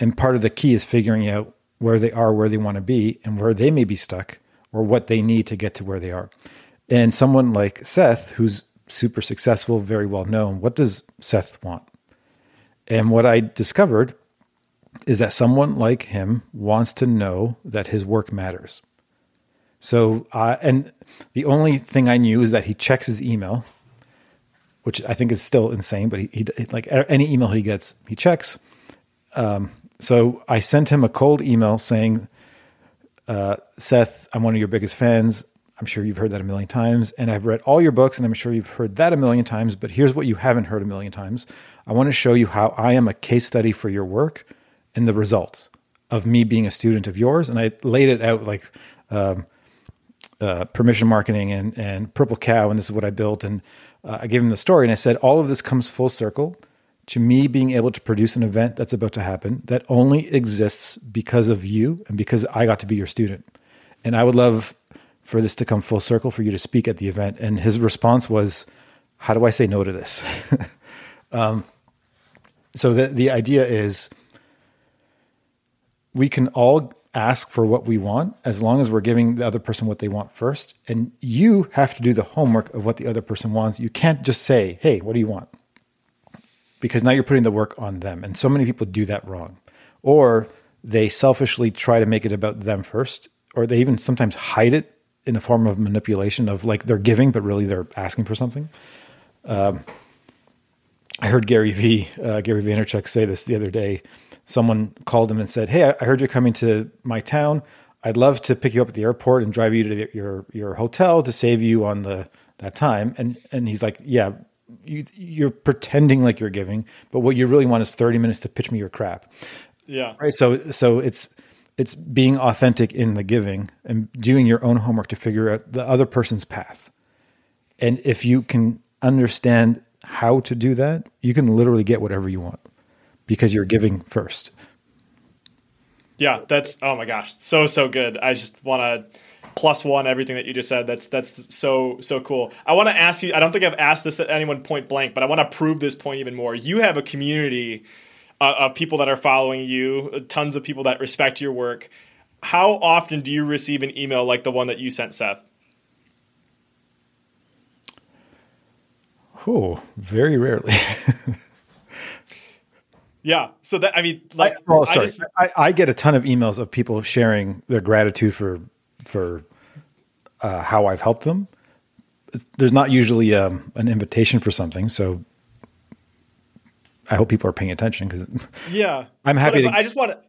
And part of the key is figuring out where they are, where they want to be, and where they may be stuck, or what they need to get to where they are. And someone like Seth, who's super successful, very well known, what does Seth want? And what I discovered is that someone like him wants to know that his work matters. So, uh, and the only thing I knew is that he checks his email, which I think is still insane. But he, he like any email he gets, he checks. Um, so I sent him a cold email saying, uh, "Seth, I'm one of your biggest fans. I'm sure you've heard that a million times, and I've read all your books, and I'm sure you've heard that a million times. But here's what you haven't heard a million times. I want to show you how I am a case study for your work and the results of me being a student of yours. And I laid it out like um, uh, permission marketing and, and Purple Cow, and this is what I built. And uh, I gave him the story, and I said, all of this comes full circle to me being able to produce an event that's about to happen that only exists because of you and because I got to be your student. And I would love for this to come full circle for you to speak at the event. And his response was, How do I say no to this? um, so the, the idea is we can all ask for what we want as long as we're giving the other person what they want first. And you have to do the homework of what the other person wants. You can't just say, Hey, what do you want? Because now you're putting the work on them. And so many people do that wrong. Or they selfishly try to make it about them first, or they even sometimes hide it in a form of manipulation of like they're giving, but really they're asking for something. Um, I heard Gary V. Uh, Gary Vaynerchuk say this the other day. Someone called him and said, "Hey, I heard you're coming to my town. I'd love to pick you up at the airport and drive you to your your hotel to save you on the that time." And and he's like, "Yeah, you, you're pretending like you're giving, but what you really want is 30 minutes to pitch me your crap." Yeah. Right. So so it's it's being authentic in the giving and doing your own homework to figure out the other person's path. And if you can understand how to do that, you can literally get whatever you want because you're giving first. Yeah, that's oh my gosh, so so good. I just want to plus one everything that you just said. That's that's so so cool. I want to ask you. I don't think I've asked this at anyone point blank, but I want to prove this point even more. You have a community uh, of people that are following you, tons of people that respect your work. How often do you receive an email like the one that you sent Seth? Oh, very rarely. yeah. So that I mean, like, I, well, sorry, I, just, I, I, get a ton of emails of people sharing their gratitude for for uh, how I've helped them. There's not usually um, an invitation for something, so I hope people are paying attention because yeah, I'm happy. To, I just want to.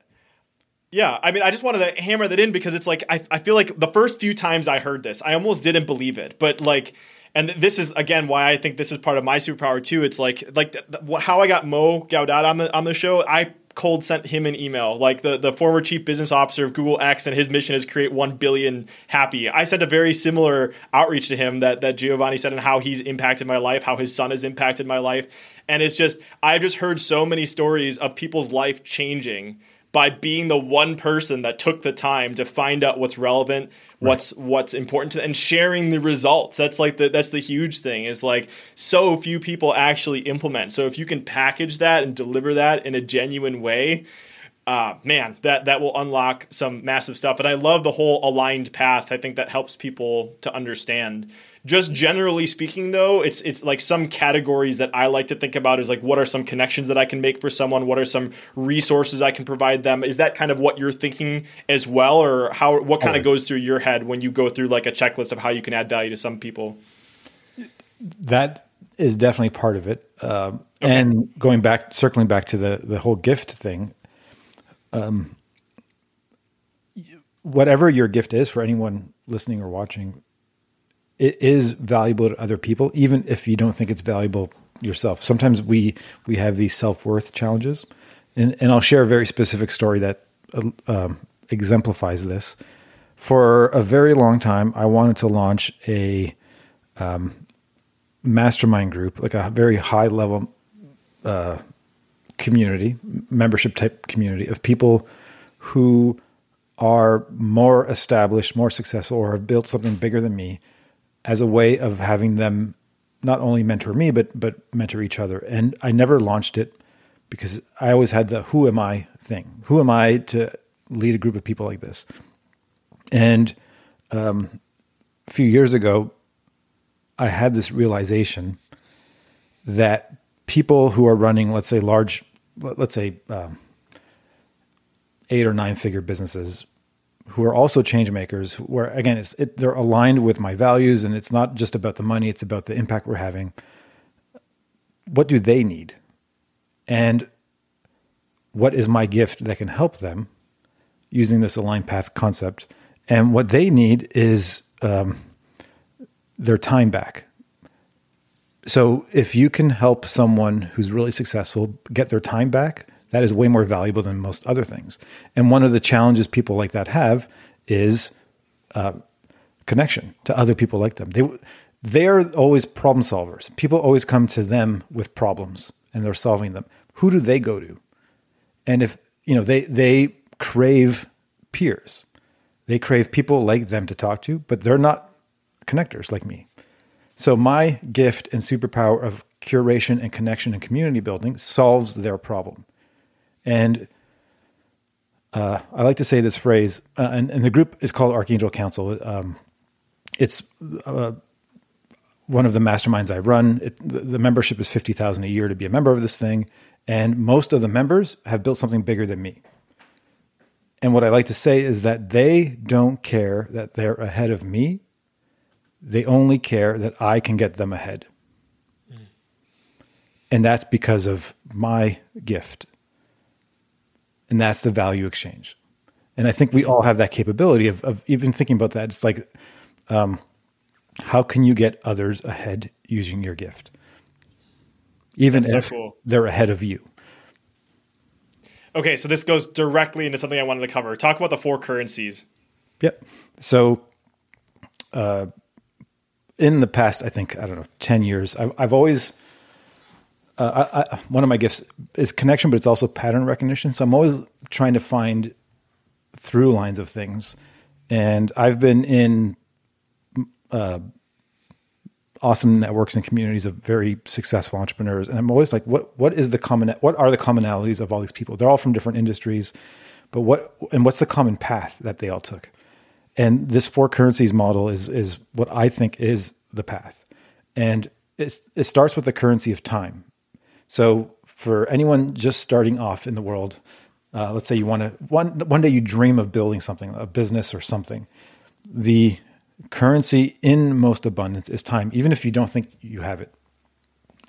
Yeah, I mean, I just wanted to hammer that in because it's like I, I feel like the first few times I heard this, I almost didn't believe it. But like, and this is again why I think this is part of my superpower too. It's like like the, the, how I got Mo Gawdat on the on the show. I cold sent him an email, like the, the former chief business officer of Google X, and his mission is create one billion happy. I sent a very similar outreach to him that that Giovanni said and how he's impacted my life, how his son has impacted my life, and it's just I've just heard so many stories of people's life changing by being the one person that took the time to find out what's relevant, what's right. what's important to and sharing the results. That's like the that's the huge thing is like so few people actually implement. So if you can package that and deliver that in a genuine way, uh, man, that that will unlock some massive stuff. And I love the whole aligned path. I think that helps people to understand just generally speaking, though, it's it's like some categories that I like to think about is like what are some connections that I can make for someone? What are some resources I can provide them? Is that kind of what you're thinking as well, or how what kind of goes through your head when you go through like a checklist of how you can add value to some people? That is definitely part of it. Um, okay. And going back, circling back to the the whole gift thing. Um, whatever your gift is for anyone listening or watching, it is valuable to other people, even if you don't think it's valuable yourself. Sometimes we we have these self worth challenges, and and I'll share a very specific story that um, exemplifies this. For a very long time, I wanted to launch a um, mastermind group, like a very high level uh, community, membership type community of people who are more established, more successful, or have built something bigger than me as a way of having them not only mentor me but but mentor each other. And I never launched it because I always had the who am I thing. Who am I to lead a group of people like this? And um, a few years ago, I had this realization that people who are running, let's say, large, let's say, um, eight or nine figure businesses who are also change makers, where again, it's, it, they're aligned with my values and it's not just about the money, it's about the impact we're having. What do they need? And what is my gift that can help them using this aligned path concept? And what they need is um, their time back. So if you can help someone who's really successful get their time back, that is way more valuable than most other things. And one of the challenges people like that have is uh, connection to other people like them. They they are always problem solvers. People always come to them with problems and they're solving them. Who do they go to? And if you know they they crave peers, they crave people like them to talk to, but they're not connectors like me. So my gift and superpower of curation and connection and community building solves their problem. And uh, I like to say this phrase, uh, and, and, the group is called Archangel Council. Um, it's uh, one of the masterminds I run. It, the, the, membership is fifty thousand a year to be a member of this thing, and most of the members have built something bigger than me. And what I like to say is that they don't care that they're ahead of me they only care that I can get them ahead. Mm. And that's because of my gift. And that's the value exchange. And I think we all have that capability of, of even thinking about that. It's like, um, how can you get others ahead using your gift? Even that's if so cool. they're ahead of you. Okay, so this goes directly into something I wanted to cover. Talk about the four currencies. Yep. So, uh, in the past, I think I don't know, ten years, I've, I've always uh, I, I, one of my gifts is connection, but it's also pattern recognition. So I'm always trying to find through lines of things, and I've been in uh, awesome networks and communities of very successful entrepreneurs, and I'm always like, what what is the common what are the commonalities of all these people? They're all from different industries, but what and what's the common path that they all took? And this four currencies model is is what I think is the path. And it starts with the currency of time. So for anyone just starting off in the world, uh, let's say you want to one one day you dream of building something, a business or something. The currency in most abundance is time, even if you don't think you have it.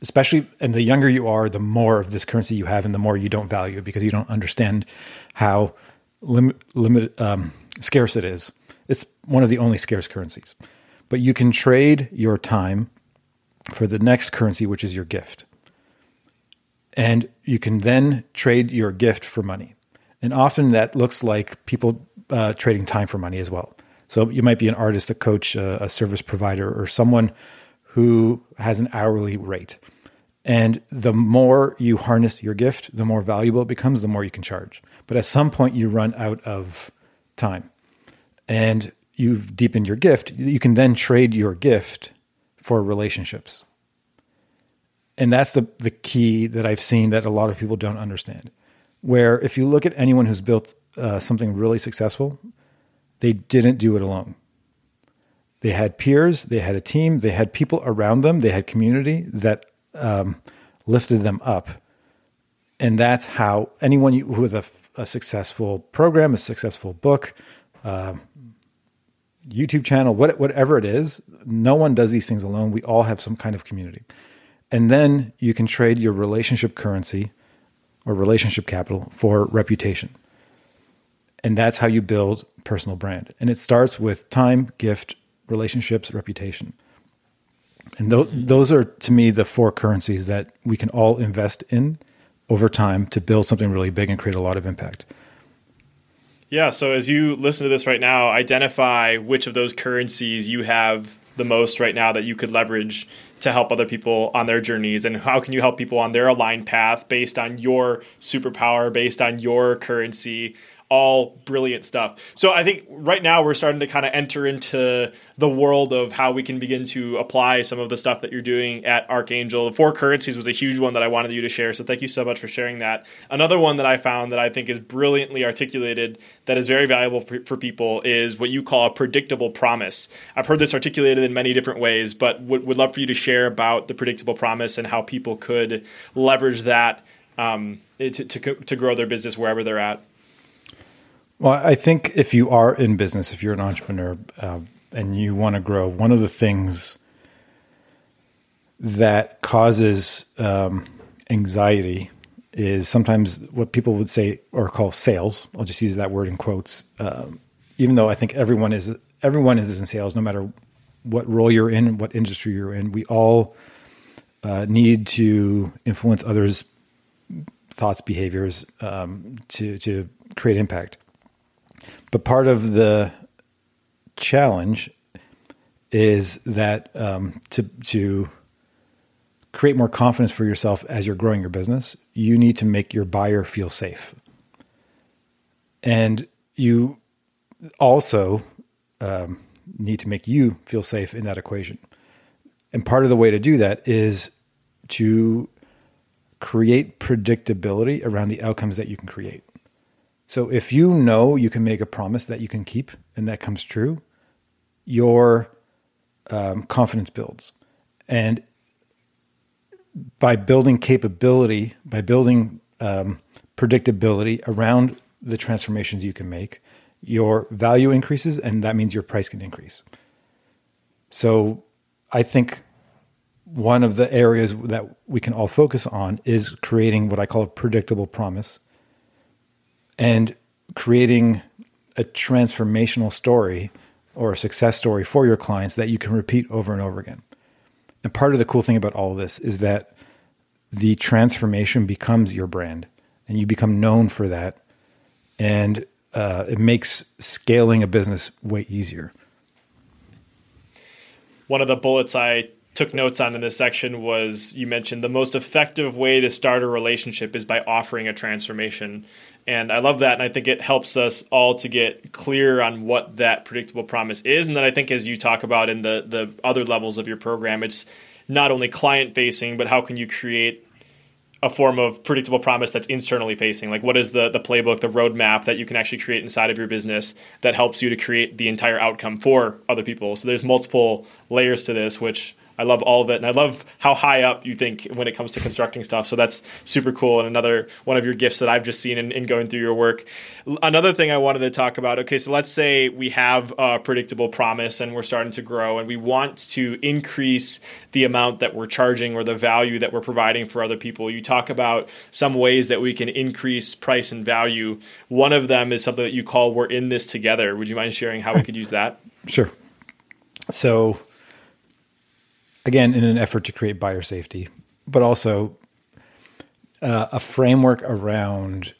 Especially, and the younger you are, the more of this currency you have, and the more you don't value it because you don't understand how limit um, scarce it is. It's one of the only scarce currencies. But you can trade your time for the next currency, which is your gift. And you can then trade your gift for money. And often that looks like people uh, trading time for money as well. So you might be an artist, a coach, a, a service provider, or someone who has an hourly rate. And the more you harness your gift, the more valuable it becomes, the more you can charge. But at some point, you run out of time and you've deepened your gift, you can then trade your gift for relationships. And that's the, the key that I've seen that a lot of people don't understand. Where if you look at anyone who's built uh, something really successful, they didn't do it alone. They had peers, they had a team, they had people around them, they had community that um, lifted them up. And that's how anyone with a, a successful program, a successful book, uh, YouTube channel, what, whatever it is, no one does these things alone. We all have some kind of community. And then you can trade your relationship currency or relationship capital for reputation. And that's how you build personal brand. And it starts with time, gift, relationships, reputation. And th- those are, to me, the four currencies that we can all invest in over time to build something really big and create a lot of impact. Yeah. So as you listen to this right now, identify which of those currencies you have the most right now that you could leverage to help other people on their journeys? And how can you help people on their aligned path based on your superpower based on your currency all brilliant stuff. So I think right now we're starting to kind of enter into the world of how we can begin to apply some of the stuff that you're doing at Archangel. The four currencies was a huge one that I wanted you to share. So thank you so much for sharing that. Another one that I found that I think is brilliantly articulated that is very valuable for people is what you call a predictable promise. I've heard this articulated in many different ways, but would, would love for you to share about the predictable promise and how people could leverage that um, to, to, to grow their business wherever they're at. Well, I think if you are in business, if you're an entrepreneur uh, and you want to grow, one of the things that causes um, anxiety is sometimes what people would say or call sales. I'll just use that word in quotes. Um, even though I think everyone is everyone is in sales, no matter what role you're in, what industry you're in, we all uh, need to influence others' thoughts, behaviors um, to to create impact. But part of the challenge is that um, to to create more confidence for yourself as you're growing your business, you need to make your buyer feel safe. And you also um, need to make you feel safe in that equation. And part of the way to do that is to create predictability around the outcomes that you can create. So if you know you can make a promise that you can keep and that comes true, your um, confidence builds. And by building capability, by building um, predictability around the transformations you can make, your value increases, and that means your price can increase. So, I think one of the areas that we can all focus on is creating what I call a predictable promise and creating a transformational story or a success story for your clients that you can repeat over and over again. And part of the cool thing about all this is that the transformation becomes your brand and you become known for that. And uh, it makes scaling a business way easier. One of the bullets I took notes on in this section was you mentioned the most effective way to start a relationship is by offering a transformation. And I love that. And I think it helps us all to get clear on what that predictable promise is. And then I think as you talk about in the, the other levels of your program, it's not only client facing, but how can you create a form of predictable promise that's internally facing? Like, what is the, the playbook, the roadmap that you can actually create inside of your business that helps you to create the entire outcome for other people? So there's multiple layers to this, which I love all of it, and I love how high up you think when it comes to constructing stuff. So that's super cool, and another one of your gifts that I've just seen in, in going through your work. Another thing I wanted to talk about. Okay, so let's say we have a predictable promise, and we're starting to grow, and we want to increase the amount that we're charging or the value that we're providing for other people. You talk about some ways that we can increase price and value. One of them is something that you call "We're in this together." Would you mind sharing how we could use that? Sure. So again, in an effort to create buyer safety, but also uh, a framework around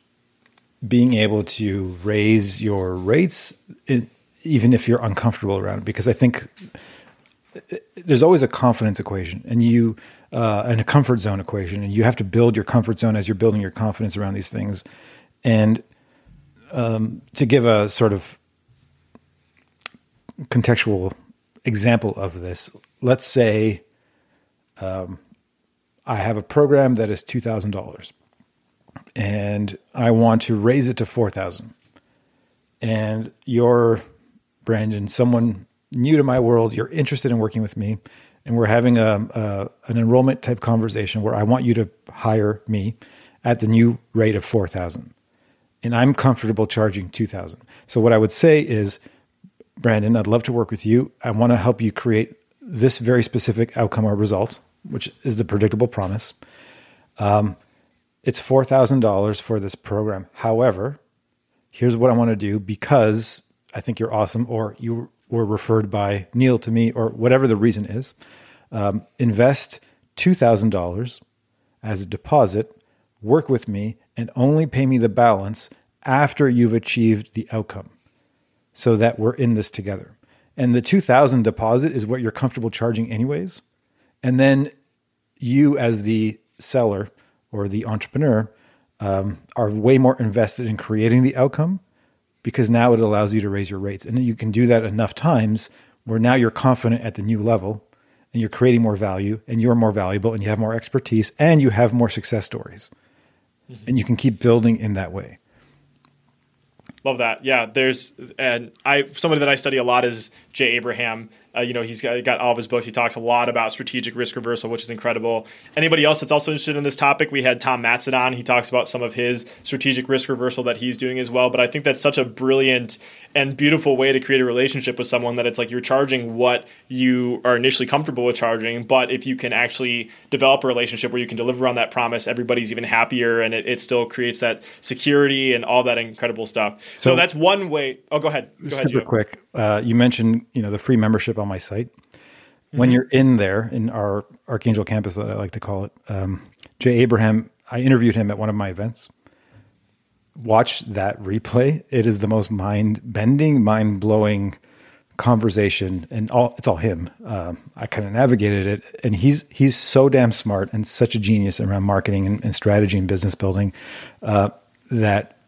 being able to raise your rates, in, even if you're uncomfortable around it. Because I think there's always a confidence equation, and you uh, and a comfort zone equation, and you have to build your comfort zone as you're building your confidence around these things. And um, to give a sort of contextual example of this, let's say um, I have a program that is two thousand dollars, and I want to raise it to four thousand. And you're Brandon, someone new to my world. You're interested in working with me, and we're having a, a an enrollment type conversation where I want you to hire me at the new rate of four thousand, and I'm comfortable charging two thousand. So what I would say is. Brandon, I'd love to work with you. I want to help you create this very specific outcome or result, which is the predictable promise. Um, it's $4,000 for this program. However, here's what I want to do because I think you're awesome, or you were referred by Neil to me, or whatever the reason is. Um, invest $2,000 as a deposit, work with me, and only pay me the balance after you've achieved the outcome so that we're in this together. And the 2000 deposit is what you're comfortable charging anyways. And then you as the seller or the entrepreneur um, are way more invested in creating the outcome because now it allows you to raise your rates. And you can do that enough times where now you're confident at the new level and you're creating more value and you're more valuable and you have more expertise and you have more success stories. Mm-hmm. And you can keep building in that way. Love that. Yeah, there's and I somebody that I study a lot is Jay Abraham. Uh, you know, he's got, got, all of his books. He talks a lot about strategic risk reversal, which is incredible. Anybody else that's also interested in this topic, we had Tom Matson on. He talks about some of his strategic risk reversal that he's doing as well. But I think that's such a brilliant and beautiful way to create a relationship with someone that it's like you're charging what you are initially comfortable with charging. But if you can actually develop a relationship where you can deliver on that promise, everybody's even happier and it, it still creates that security and all that incredible stuff. So, so that's one way. Oh, go ahead. Go super ahead, quick. Uh, you mentioned, you know, the free membership on my site. When mm-hmm. you're in there in our Archangel campus that I like to call it, um, Jay Abraham, I interviewed him at one of my events watch that replay. It is the most mind bending, mind blowing conversation, and all it's all him. Um, I kind of navigated it, and he's he's so damn smart and such a genius around marketing and, and strategy and business building uh, that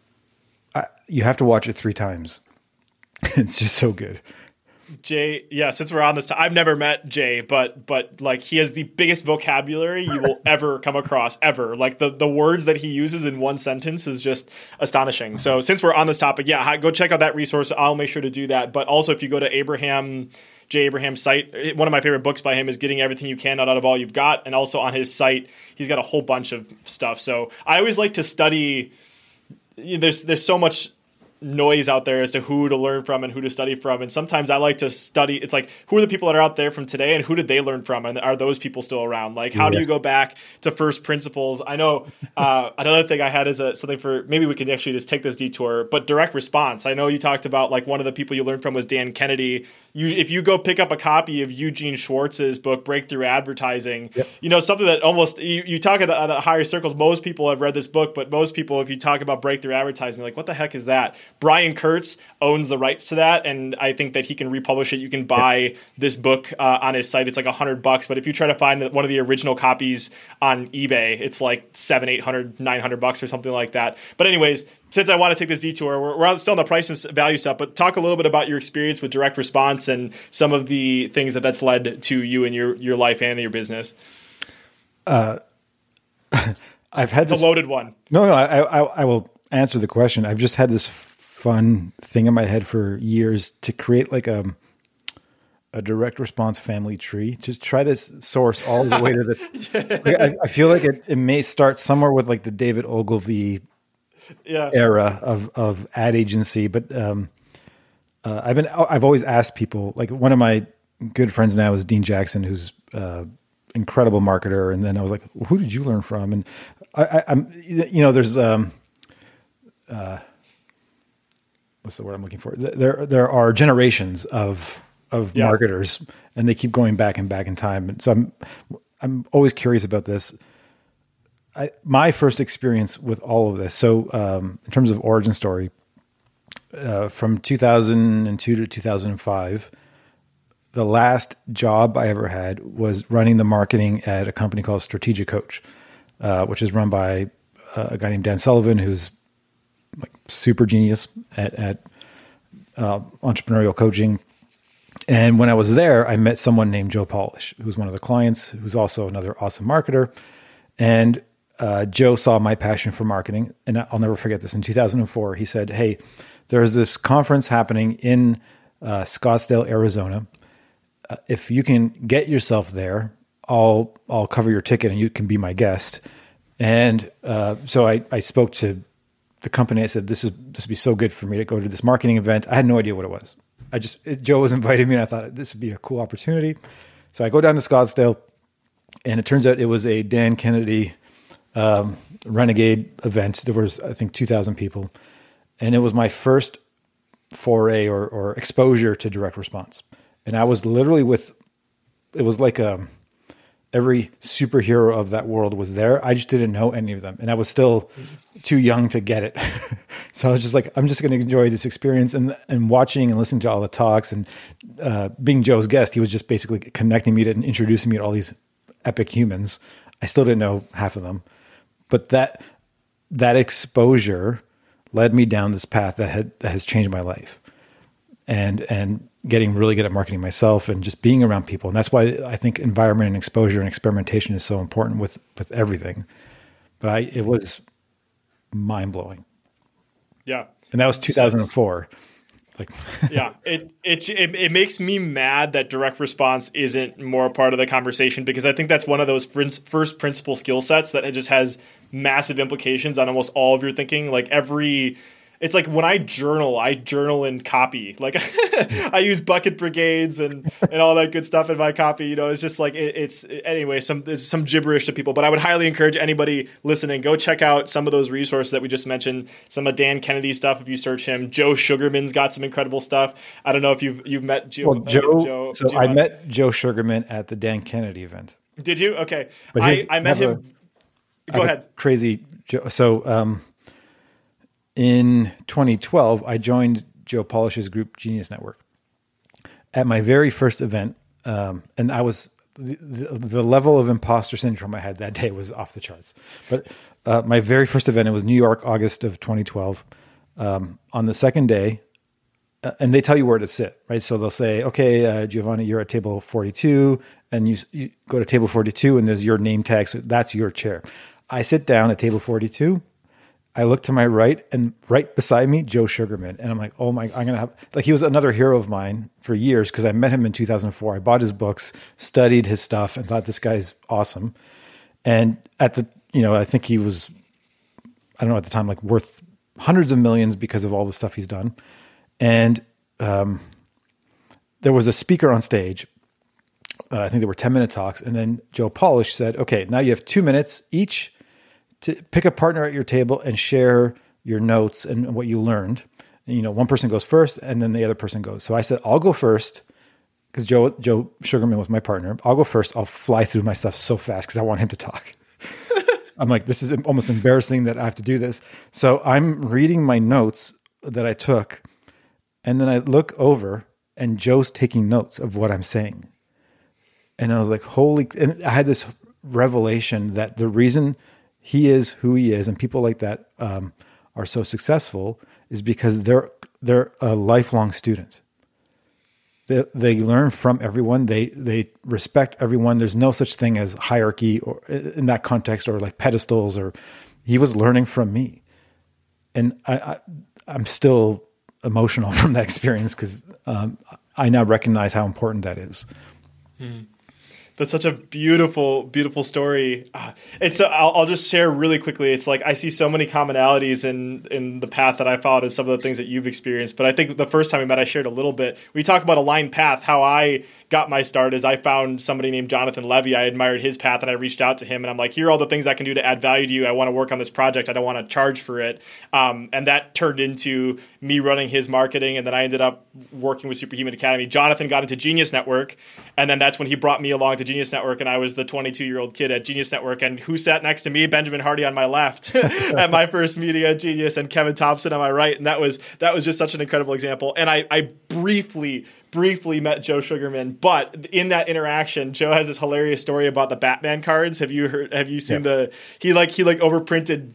I, you have to watch it three times. it's just so good. Jay, yeah, since we're on this, I've never met Jay, but but like he has the biggest vocabulary you will ever come across ever. Like the the words that he uses in one sentence is just astonishing. So since we're on this topic, yeah, go check out that resource. I'll make sure to do that. But also, if you go to Abraham Jay Abraham's site, one of my favorite books by him is "Getting Everything You Can Out of All You've Got," and also on his site, he's got a whole bunch of stuff. So I always like to study. There's there's so much noise out there as to who to learn from and who to study from. And sometimes I like to study. It's like who are the people that are out there from today, and who did they learn from, and are those people still around? Like how do you go back to first principles? I know uh, another thing I had is a, something for maybe we can actually just take this detour, but direct response. I know you talked about like one of the people you learned from was Dan Kennedy. You if you go pick up a copy of Eugene Schwartz's book Breakthrough Advertising, yep. you know something that almost you, you talk at the, the higher circles. Most people have read this book, but most people, if you talk about breakthrough advertising, like what the heck is that? Brian Kurtz owns the rights to that, and I think that he can republish it. You can buy this book uh, on his site. It's like a hundred bucks, but if you try to find one of the original copies on eBay, it's like seven, eight hundred, nine hundred bucks or something like that. But anyways, since I want to take this detour, we're, we're still on the price and value stuff, but talk a little bit about your experience with direct response and some of the things that that's led to you in your your life and your business. Uh, I've had this a loaded one. No, no, I, I, I will answer the question. I've just had this fun thing in my head for years to create like a a direct response family tree. Just try to source all the way to the. like I, I, feel like it, it may start somewhere with like the David Ogilvy yeah. era of of ad agency, but um, uh, I've been I've always asked people like one of my good friends now is Dean Jackson, who's uh, incredible marketer, and then I was like, who did you learn from? And I, am you know there's um, uh, what's the word I'm looking for? There there are generations of of yeah. marketers, and they keep going back and back in time. And so I'm I'm always curious about this. I, my first experience with all of this. So um, in terms of origin story, uh, from 2002 to 2005, the last job I ever had was running the marketing at a company called Strategic Coach, uh, which is run by uh, a guy named Dan Sullivan, who's like super genius at, at uh, entrepreneurial coaching. And when I was there, I met someone named Joe Polish, who's one of the clients, who's also another awesome marketer. And uh, Joe saw my passion for marketing, and I'll never forget this. In 2004, he said, "Hey, there's this conference happening in uh, Scottsdale, Arizona. Uh, if you can get yourself there, I'll I'll cover your ticket, and you can be my guest." And uh, so I, I spoke to the company, I said, "This is this would be so good for me to go to this marketing event." I had no idea what it was. I just it, Joe was inviting me, and I thought this would be a cool opportunity. So I go down to Scottsdale, and it turns out it was a Dan Kennedy um, Renegade event. There was I think two thousand people, and it was my first foray or, or exposure to direct response. And I was literally with. It was like a um, every superhero of that world was there. I just didn't know any of them, and I was still too young to get it. so I was just like, I'm just going to enjoy this experience and and watching and listening to all the talks and uh, being Joe's guest. He was just basically connecting me to and introducing me to all these epic humans. I still didn't know half of them, but that that exposure led me down this path that had that has changed my life, and and getting really good at marketing myself and just being around people. And that's why I think environment and exposure and experimentation is so important with with everything. But I it was mind blowing. Yeah. And that was 2004. Like, yeah, it, it it it makes me mad that direct response isn't more a part of the conversation because I think that's one of those first principle skill sets that it just has massive implications on almost all of your thinking. Like every it's like when I journal, I journal in copy. Like I use bucket brigades and and all that good stuff in my copy. You know, it's just like it, it's anyway some it's some gibberish to people. But I would highly encourage anybody listening go check out some of those resources that we just mentioned. Some of Dan Kennedy stuff if you search him. Joe Sugarman's got some incredible stuff. I don't know if you've you've met Joe. Well, Joe, Joe so I met Joe Sugarman at the Dan Kennedy event. Did you? Okay, but I I met him. A, go ahead. Crazy Joe. So. um in 2012, I joined Joe Polish's group, Genius Network. At my very first event, um, and I was the, the, level of imposter syndrome I had that day was off the charts. But uh, my very first event, it was New York, August of 2012. Um, on the second day, uh, and they tell you where to sit, right? So they'll say, okay, uh, Giovanni, you're at table 42, and you, you go to table 42, and there's your name tag. So that's your chair. I sit down at table 42 I look to my right and right beside me, Joe Sugarman. And I'm like, oh my, I'm to have, like, he was another hero of mine for years because I met him in 2004. I bought his books, studied his stuff, and thought this guy's awesome. And at the, you know, I think he was, I don't know at the time, like worth hundreds of millions because of all the stuff he's done. And um, there was a speaker on stage. Uh, I think there were 10 minute talks. And then Joe Polish said, okay, now you have two minutes each to pick a partner at your table and share your notes and what you learned. And, you know, one person goes first and then the other person goes. So I said, I'll go first because Joe Joe Sugarman was my partner. I'll go first. I'll fly through my stuff so fast because I want him to talk. I'm like, this is almost embarrassing that I have to do this. So I'm reading my notes that I took, and then I look over, and Joe's taking notes of what I'm saying. And I was like, holy! And I had this revelation that the reason he is who he is, and people like that um, are so successful is because they're they're a lifelong student. They, they learn from everyone. They they respect everyone. There's no such thing as hierarchy or in that context or like pedestals or. He was learning from me, and I, I I'm still emotional from that experience because um, I now recognize how important that is. Mm that's such a beautiful, beautiful story. It's. Uh, I'll, I'll, just share really quickly. It's like I see so many commonalities in in the path that I followed and some of the things that you've experienced. But I think the first time we met, I shared a little bit. We talked about aligned path, how I got my start is I found somebody named Jonathan Levi. I admired his path and I reached out to him and I'm like, here are all the things I can do to add value to you. I want to work on this project. I don't want to charge for it. Um, and that turned into me running his marketing. And then I ended up working with Superhuman Academy. Jonathan got into Genius Network. And then that's when he brought me along to Genius Network. And I was the 22 year old kid at Genius Network. And who sat next to me? Benjamin Hardy on my left at my first meeting at Genius and Kevin Thompson on my right. And that was, that was just such an incredible example. And I, I briefly briefly met Joe Sugarman, but in that interaction, Joe has this hilarious story about the Batman cards. Have you heard? Have you seen yeah. the? He like he like overprinted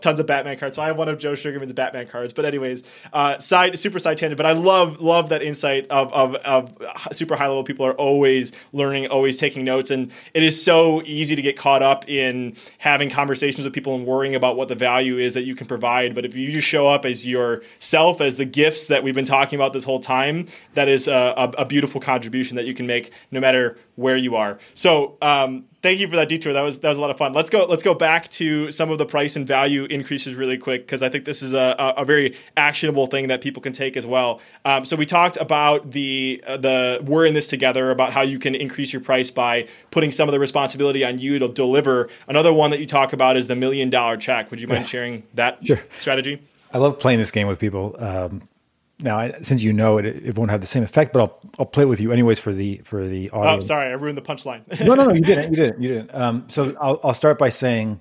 tons of Batman cards. So I have one of Joe Sugarman's Batman cards. But anyways, uh, side super side tangent. But I love love that insight of, of of super high level people are always learning, always taking notes, and it is so easy to get caught up in having conversations with people and worrying about what the value is that you can provide. But if you just show up as yourself, as the gifts that we've been talking about this whole time, that is a, a, a beautiful contribution that you can make no matter where you are. So um, thank you for that detour. That was that was a lot of fun. Let's go. Let's go back to some of the price and value increases really quick because I think this is a, a, very actionable thing that people can take as well. Um, so we talked about the uh, the we're in this together about how you can increase your price by putting some of the responsibility on you to deliver. Another one that you talk about is the million dollar check. Would you mind yeah. sharing that sure. strategy? I love playing this game with people. Um, now, I, since you know it, it won't have the same effect, but I'll I'll play it with you anyways for the for the audio. Oh, sorry, I ruined the punchline. no, no, no, you didn't. You didn't. You didn't. Um, so I'll I'll start by saying,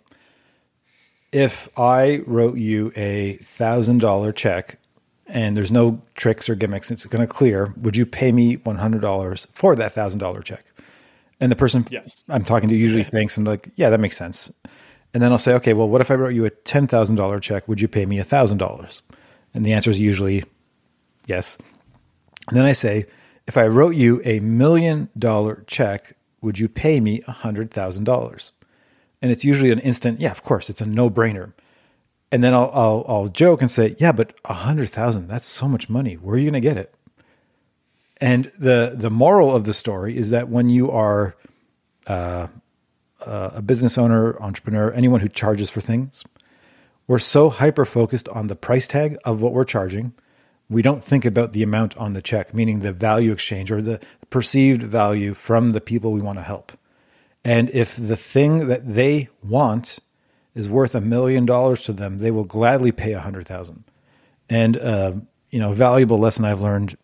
if I wrote you a thousand dollar check, and there's no tricks or gimmicks, it's going to clear. Would you pay me one hundred dollars for that thousand dollar check? And the person yes. I'm talking to usually thinks, and like, yeah, that makes sense. And then I'll say, okay, well, what if I wrote you a ten thousand dollar check? Would you pay me a thousand dollars? And the answer is usually Yes. And then I say, if I wrote you a million dollar check, would you pay me a $100,000? And it's usually an instant, yeah, of course, it's a no brainer. And then I'll, I'll, I'll joke and say, yeah, but a hundred thousand, that's so much money. Where are you going to get it? And the, the moral of the story is that when you are uh, a business owner, entrepreneur, anyone who charges for things, we're so hyper focused on the price tag of what we're charging. We don't think about the amount on the check, meaning the value exchange or the perceived value from the people we want to help. And if the thing that they want is worth a million dollars to them, they will gladly pay a hundred thousand. And uh, you know, a valuable lesson I've learned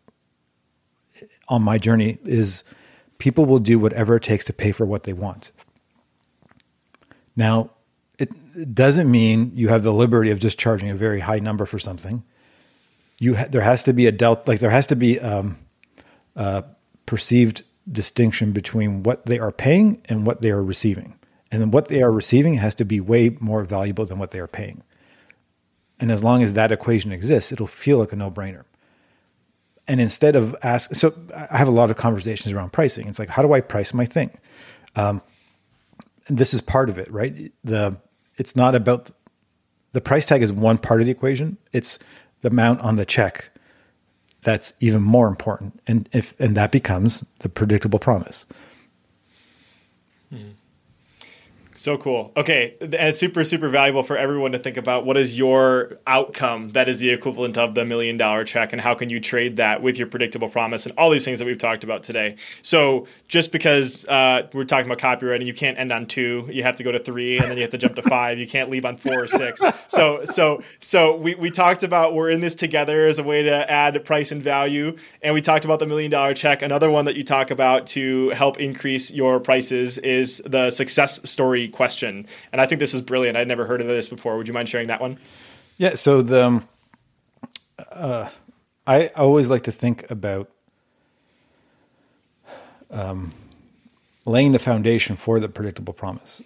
on my journey is people will do whatever it takes to pay for what they want. Now, it doesn't mean you have the liberty of just charging a very high number for something. You ha- there has to be a delta, like there has to be um, perceived distinction between what they are paying and what they are receiving, and then what they are receiving has to be way more valuable than what they are paying. And as long as that equation exists, it'll feel like a no-brainer. And instead of ask, so I have a lot of conversations around pricing. It's like, how do I price my thing? Um, this is part of it, right? The it's not about the price tag is one part of the equation. It's the amount on the check that's even more important, and if and that becomes the predictable promise. Hmm. So cool. Okay. And it's super, super valuable for everyone to think about what is your outcome that is the equivalent of the million dollar check and how can you trade that with your predictable promise and all these things that we've talked about today. So just because uh, we're talking about copyright and you can't end on two, you have to go to three and then you have to jump to five. You can't leave on four or six. So, so, so we, we talked about we're in this together as a way to add price and value. And we talked about the million dollar check. Another one that you talk about to help increase your prices is the success story question. And I think this is brilliant. I'd never heard of this before. Would you mind sharing that one? Yeah. So the, um, uh, I always like to think about um, laying the foundation for the predictable promise.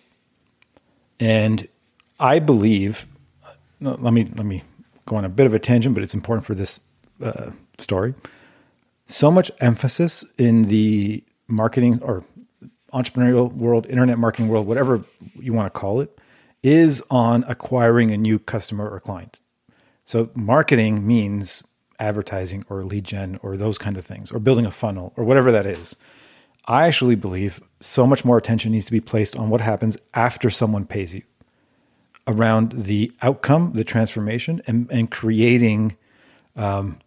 And I believe, let me let me go on a bit of a tangent, but it's important for this uh, story. So much emphasis in the marketing or entrepreneurial world, internet marketing world, whatever you want to call it, is on acquiring a new customer or client. So marketing means advertising or lead gen or those kind of things, or building a funnel or whatever that is. I actually believe so much more attention needs to be placed on what happens after someone pays you around the outcome, the transformation, and, and creating um,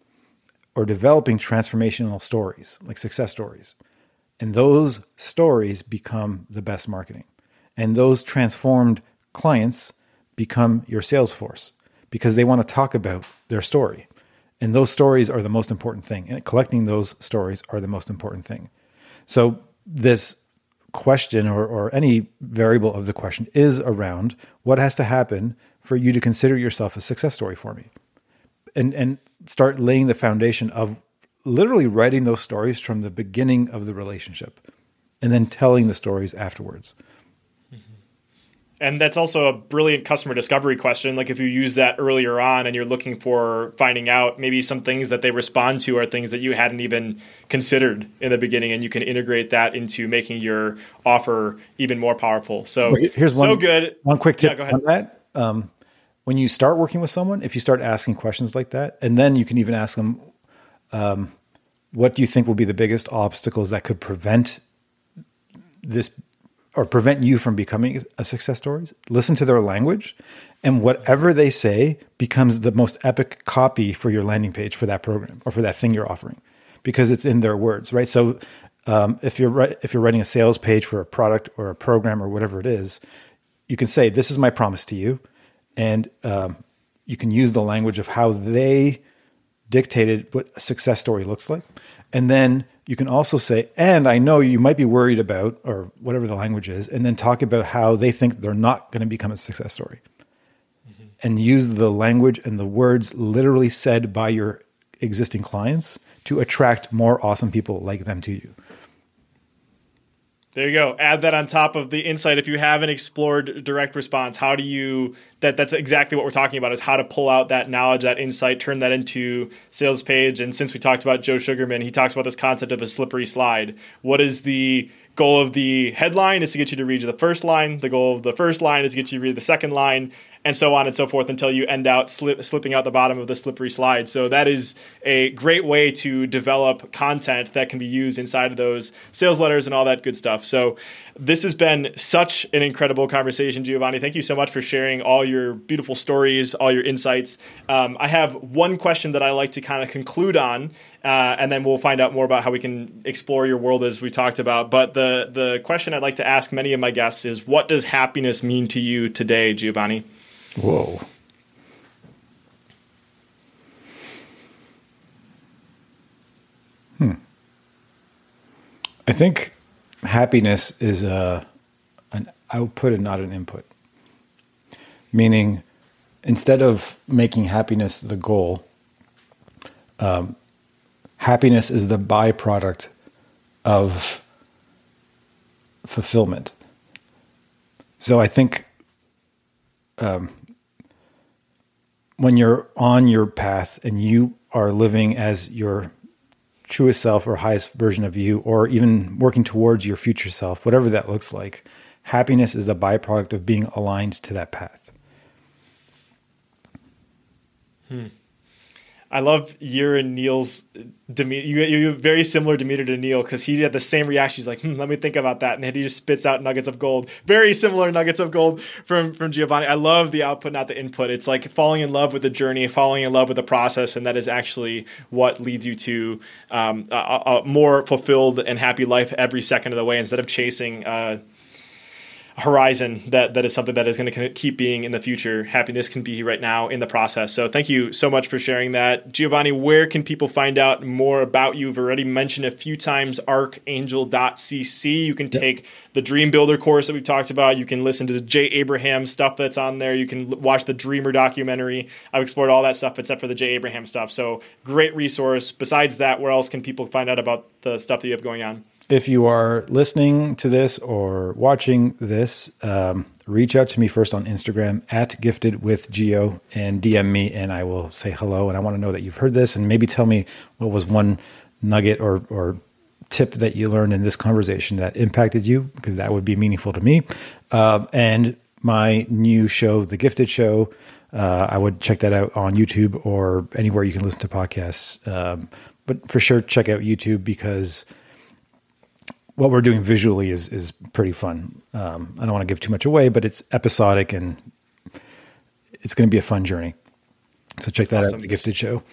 or developing transformational stories, like success stories. And those stories become the best marketing. And those transformed clients become your sales force because they want to talk about their story. And those stories are the most important thing. And collecting those stories are the most important thing. So, this question or, or any variable of the question is around what has to happen for you to consider yourself a success story for me and and start laying the foundation of literally writing those stories from the beginning of the relationship and then telling the stories afterwards. And that's also a brilliant customer discovery question. Like if you use that earlier on and you're looking for finding out maybe some things that they respond to are things that you hadn't even considered in the beginning, and you can integrate that into making your offer even more powerful. So here's one, so good. One quick tip yeah, on that. Um, when you start working with someone, if you start asking questions like that, and then you can even ask them, um, what do you think will be the biggest obstacles that could prevent this or prevent you from becoming a success story? Listen to their language, and whatever they say becomes the most epic copy for your landing page for that program or for that thing you're offering, because it's in their words, right? So, um, if you're if you're writing a sales page for a product or a program or whatever it is, you can say, "This is my promise to you," and um, you can use the language of how they dictated what a success story looks like. And then you can also say, and I know you might be worried about, or whatever the language is, and then talk about how they think they're not going to become a success story. Mm-hmm. And use the language and the words literally said by your existing clients to attract more awesome people like them to you. There you go. Add that on top of the insight. If you haven't explored direct response, how do you that that's exactly what we're talking about is how to pull out that knowledge, that insight, turn that into sales page. And since we talked about Joe Sugarman, he talks about this concept of a slippery slide. What is the goal of the headline is to get you to read the first line. The goal of the first line is to get you to read the second line. And so on and so forth until you end out slip, slipping out the bottom of the slippery slide. So that is a great way to develop content that can be used inside of those sales letters and all that good stuff. So this has been such an incredible conversation, Giovanni. Thank you so much for sharing all your beautiful stories, all your insights. Um, I have one question that I like to kind of conclude on, uh, and then we'll find out more about how we can explore your world as we talked about. But the the question I'd like to ask many of my guests is, what does happiness mean to you today, Giovanni? Whoa. Hmm. I think happiness is a an output and not an input. Meaning, instead of making happiness the goal, um, happiness is the byproduct of fulfillment. So I think um, when you're on your path and you are living as your truest self or highest version of you, or even working towards your future self, whatever that looks like, happiness is the byproduct of being aligned to that path. Hmm. I love your and Neil's demeanor. You, you have very similar demeanor to Neil because he had the same reaction. He's like, hmm, "Let me think about that," and then he just spits out nuggets of gold. Very similar nuggets of gold from from Giovanni. I love the output, not the input. It's like falling in love with the journey, falling in love with the process, and that is actually what leads you to um, a, a, more fulfilled and happy life every second of the way instead of chasing. Uh, horizon that that is something that is going to keep being in the future. Happiness can be right now in the process. So thank you so much for sharing that, Giovanni. Where can people find out more about you? You've already mentioned a few times archangel.cc. You can take the Dream Builder course that we've talked about. You can listen to the Jay Abraham stuff that's on there. You can watch the Dreamer documentary. I've explored all that stuff except for the Jay Abraham stuff. So great resource. Besides that, where else can people find out about the stuff that you have going on? If you are listening to this or watching this, um, reach out to me first on Instagram at gifted with geo and DM me, and I will say hello. And I want to know that you've heard this, and maybe tell me what was one nugget or or tip that you learned in this conversation that impacted you, because that would be meaningful to me. Uh, and my new show, The Gifted Show. Uh, I would check that out on YouTube or anywhere you can listen to podcasts. Um, but for sure, check out YouTube because what we're doing visually is is pretty fun. Um, I don't want to give too much away, but it's episodic and it's going to be a fun journey. So check that awesome. out, the Gifted Show.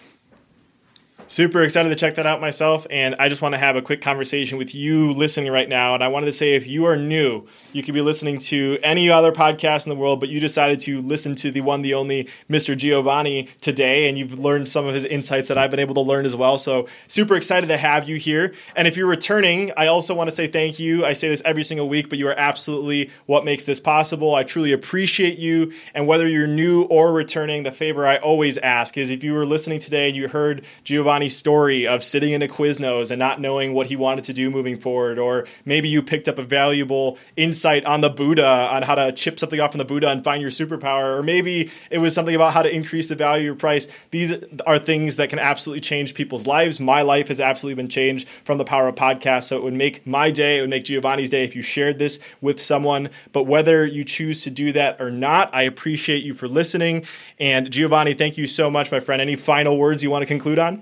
Super excited to check that out myself. And I just want to have a quick conversation with you listening right now. And I wanted to say if you are new, you could be listening to any other podcast in the world, but you decided to listen to the one, the only Mr. Giovanni today. And you've learned some of his insights that I've been able to learn as well. So super excited to have you here. And if you're returning, I also want to say thank you. I say this every single week, but you are absolutely what makes this possible. I truly appreciate you. And whether you're new or returning, the favor I always ask is if you were listening today and you heard Giovanni Story of sitting in a Quiznos and not knowing what he wanted to do moving forward, or maybe you picked up a valuable insight on the Buddha on how to chip something off from the Buddha and find your superpower, or maybe it was something about how to increase the value of your price. These are things that can absolutely change people's lives. My life has absolutely been changed from the power of podcasts. So it would make my day, it would make Giovanni's day if you shared this with someone. But whether you choose to do that or not, I appreciate you for listening. And Giovanni, thank you so much, my friend. Any final words you want to conclude on?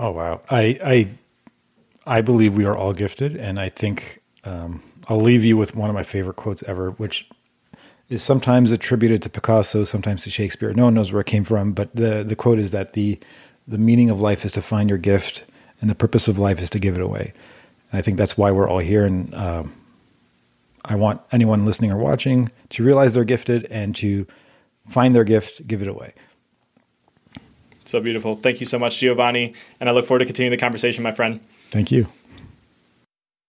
Oh wow, I I I believe we are all gifted, and I think um, I'll leave you with one of my favorite quotes ever, which is sometimes attributed to Picasso, sometimes to Shakespeare. No one knows where it came from, but the the quote is that the the meaning of life is to find your gift, and the purpose of life is to give it away. And I think that's why we're all here, and um, I want anyone listening or watching to realize they're gifted and to find their gift, give it away. So beautiful. Thank you so much, Giovanni. And I look forward to continuing the conversation, my friend. Thank you.